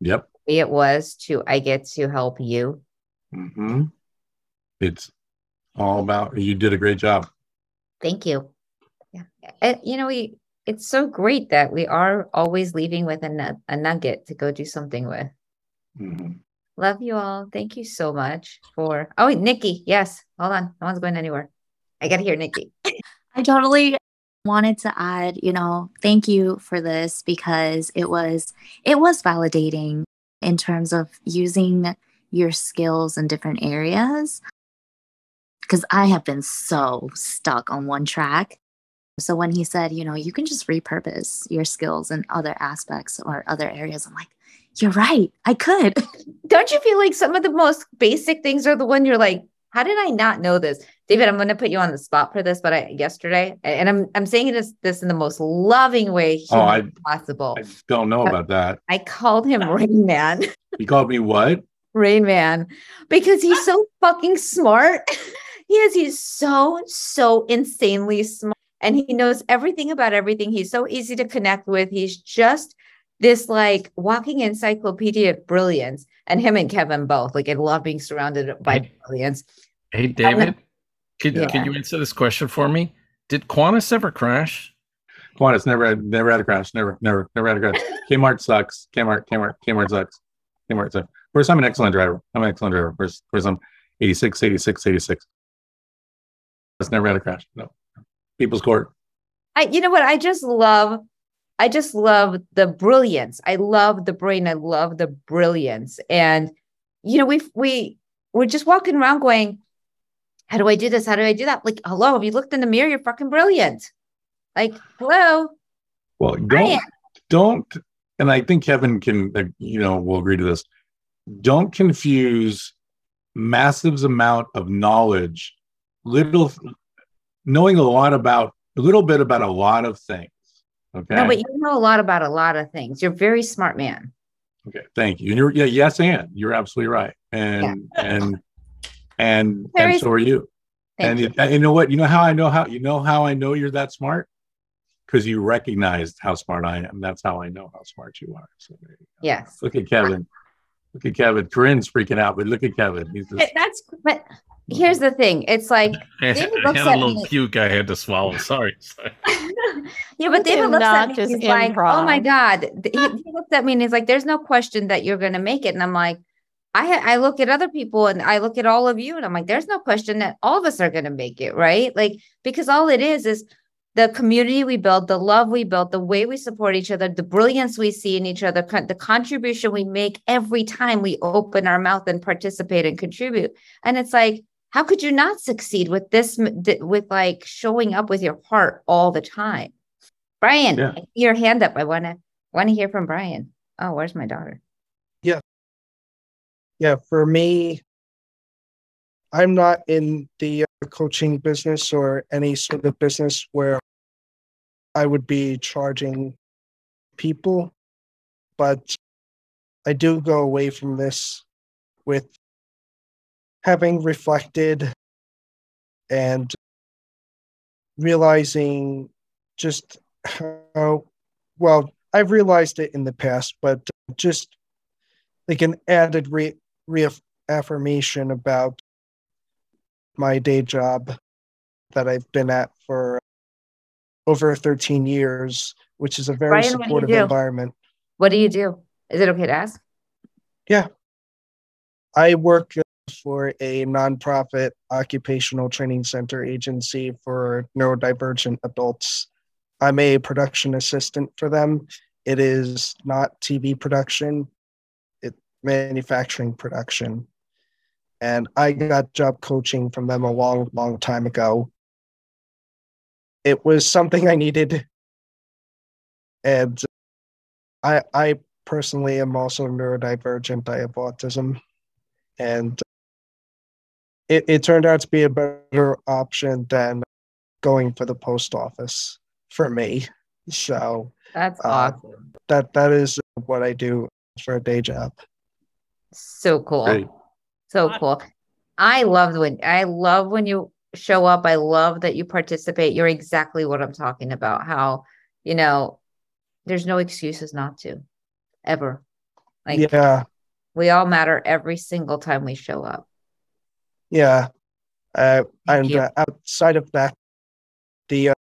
Yep.
it was to I get to help you?
Mm-hmm. It's all about you did a great job.
Thank you. Yeah. And, you know, we it's so great that we are always leaving with a, a nugget to go do something with. Mm-hmm. Love you all. Thank you so much for. Oh, Nikki. Yes. Hold on. No one's going anywhere. I got to hear Nikki.
I totally wanted to add, you know, thank you for this because it was it was validating in terms of using your skills in different areas because I have been so stuck on one track. So when he said, you know, you can just repurpose your skills in other aspects or other areas, I'm like, you're right. I could.
Don't you feel like some of the most basic things are the one you're like, how did I not know this? David, I'm going to put you on the spot for this, but I yesterday, and I'm I'm saying this this in the most loving way
oh, I,
possible.
I don't know about that.
I called him Rain Man.
You called me what?
Rain Man, because he's so fucking smart. he is. He's so so insanely smart, and he knows everything about everything. He's so easy to connect with. He's just this like walking encyclopedia of brilliance and him and Kevin both. Like I love being surrounded by hey, brilliance.
Hey um, David, could yeah. could you answer this question for me? Did Qantas ever crash?
Qantas never had never had a crash. Never, never, never had a crash. Kmart sucks. Kmart, Kmart, Kmart sucks. Kmart sucks. Of course, I'm an excellent driver. I'm an excellent driver. Of course, of course I'm 86, 86, 86. It's never had a crash. No. People's court.
I you know what? I just love I just love the brilliance. I love the brain. I love the brilliance. And you know, we we we're just walking around going, how do I do this? How do I do that? Like, hello, have you looked in the mirror? You're fucking brilliant. Like, hello.
Well, don't don't, and I think Kevin can, uh, you know, will agree to this. Don't confuse massive amount of knowledge, little knowing a lot about a little bit about a lot of things Okay.
No, but you know a lot about a lot of things. You're a very smart man.
Okay, thank you. And you're yeah, yes, and you're absolutely right. And yeah. and and very and so are you. and you. you know what? You know how I know how you know how I know you're that smart? Because you recognized how smart I am. That's how I know how smart you are. So you
yes.
Look at Kevin. Look at Kevin. Corinne's freaking out, but look at Kevin. He's
just, that's but here's the thing. It's like
I, I had a little me. puke I had to swallow. Sorry.
yeah, but David looks at me. He's improv. like, "Oh my god!" He, he looks at me and he's like, "There's no question that you're going to make it." And I'm like, I I look at other people and I look at all of you and I'm like, there's no question that all of us are going to make it, right? Like because all it is is the community we build, the love we build, the way we support each other, the brilliance we see in each other, the contribution we make every time we open our mouth and participate and contribute. And it's like, how could you not succeed with this, with like showing up with your heart all the time? Brian, yeah. your hand up. I want to want to hear from Brian. Oh, where's my daughter?
Yeah. Yeah, for me, I'm not in the uh, coaching business or any sort of business where I would be charging people, but I do go away from this with having reflected and realizing just how well I've realized it in the past, but just like an added re- reaffirmation about my day job that I've been at for over 13 years, which is a very Brian, supportive environment.
What do you do? Is it okay to ask?
Yeah. I work for a nonprofit occupational training center agency for neurodivergent adults. I'm a production assistant for them. It is not TV production, manufacturing production. And I got job coaching from them a long, long time ago. It was something I needed. And I I personally am also neurodivergent. I have autism. And it, it turned out to be a better option than going for the post office for me. So
that's uh, awesome.
That that is what I do for a day job.
So cool. Great. So cool. I love when I love when you show up. I love that you participate. You're exactly what I'm talking about. How, you know, there's no excuses not to ever.
Like yeah.
We all matter every single time we show up.
Yeah. Uh, and uh, outside of that, the uh,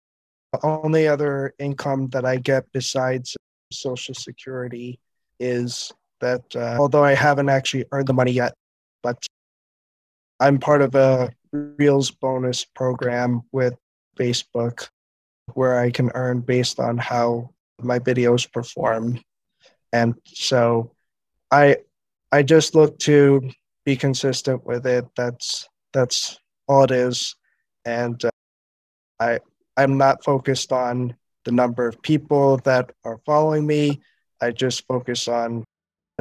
only other income that I get besides Social Security is that uh, although I haven't actually earned the money yet, but I'm part of a Reels bonus program with Facebook where I can earn based on how my videos perform. And so I I just look to be consistent with it. That's that's all it is. And uh, I I'm not focused on the number of people that are following me. I just focus on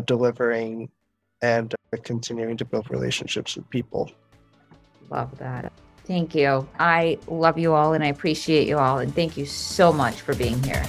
delivering and uh, continuing to build relationships with people.
Love that. Thank you. I love you all and I appreciate you all. And thank you so much for being here.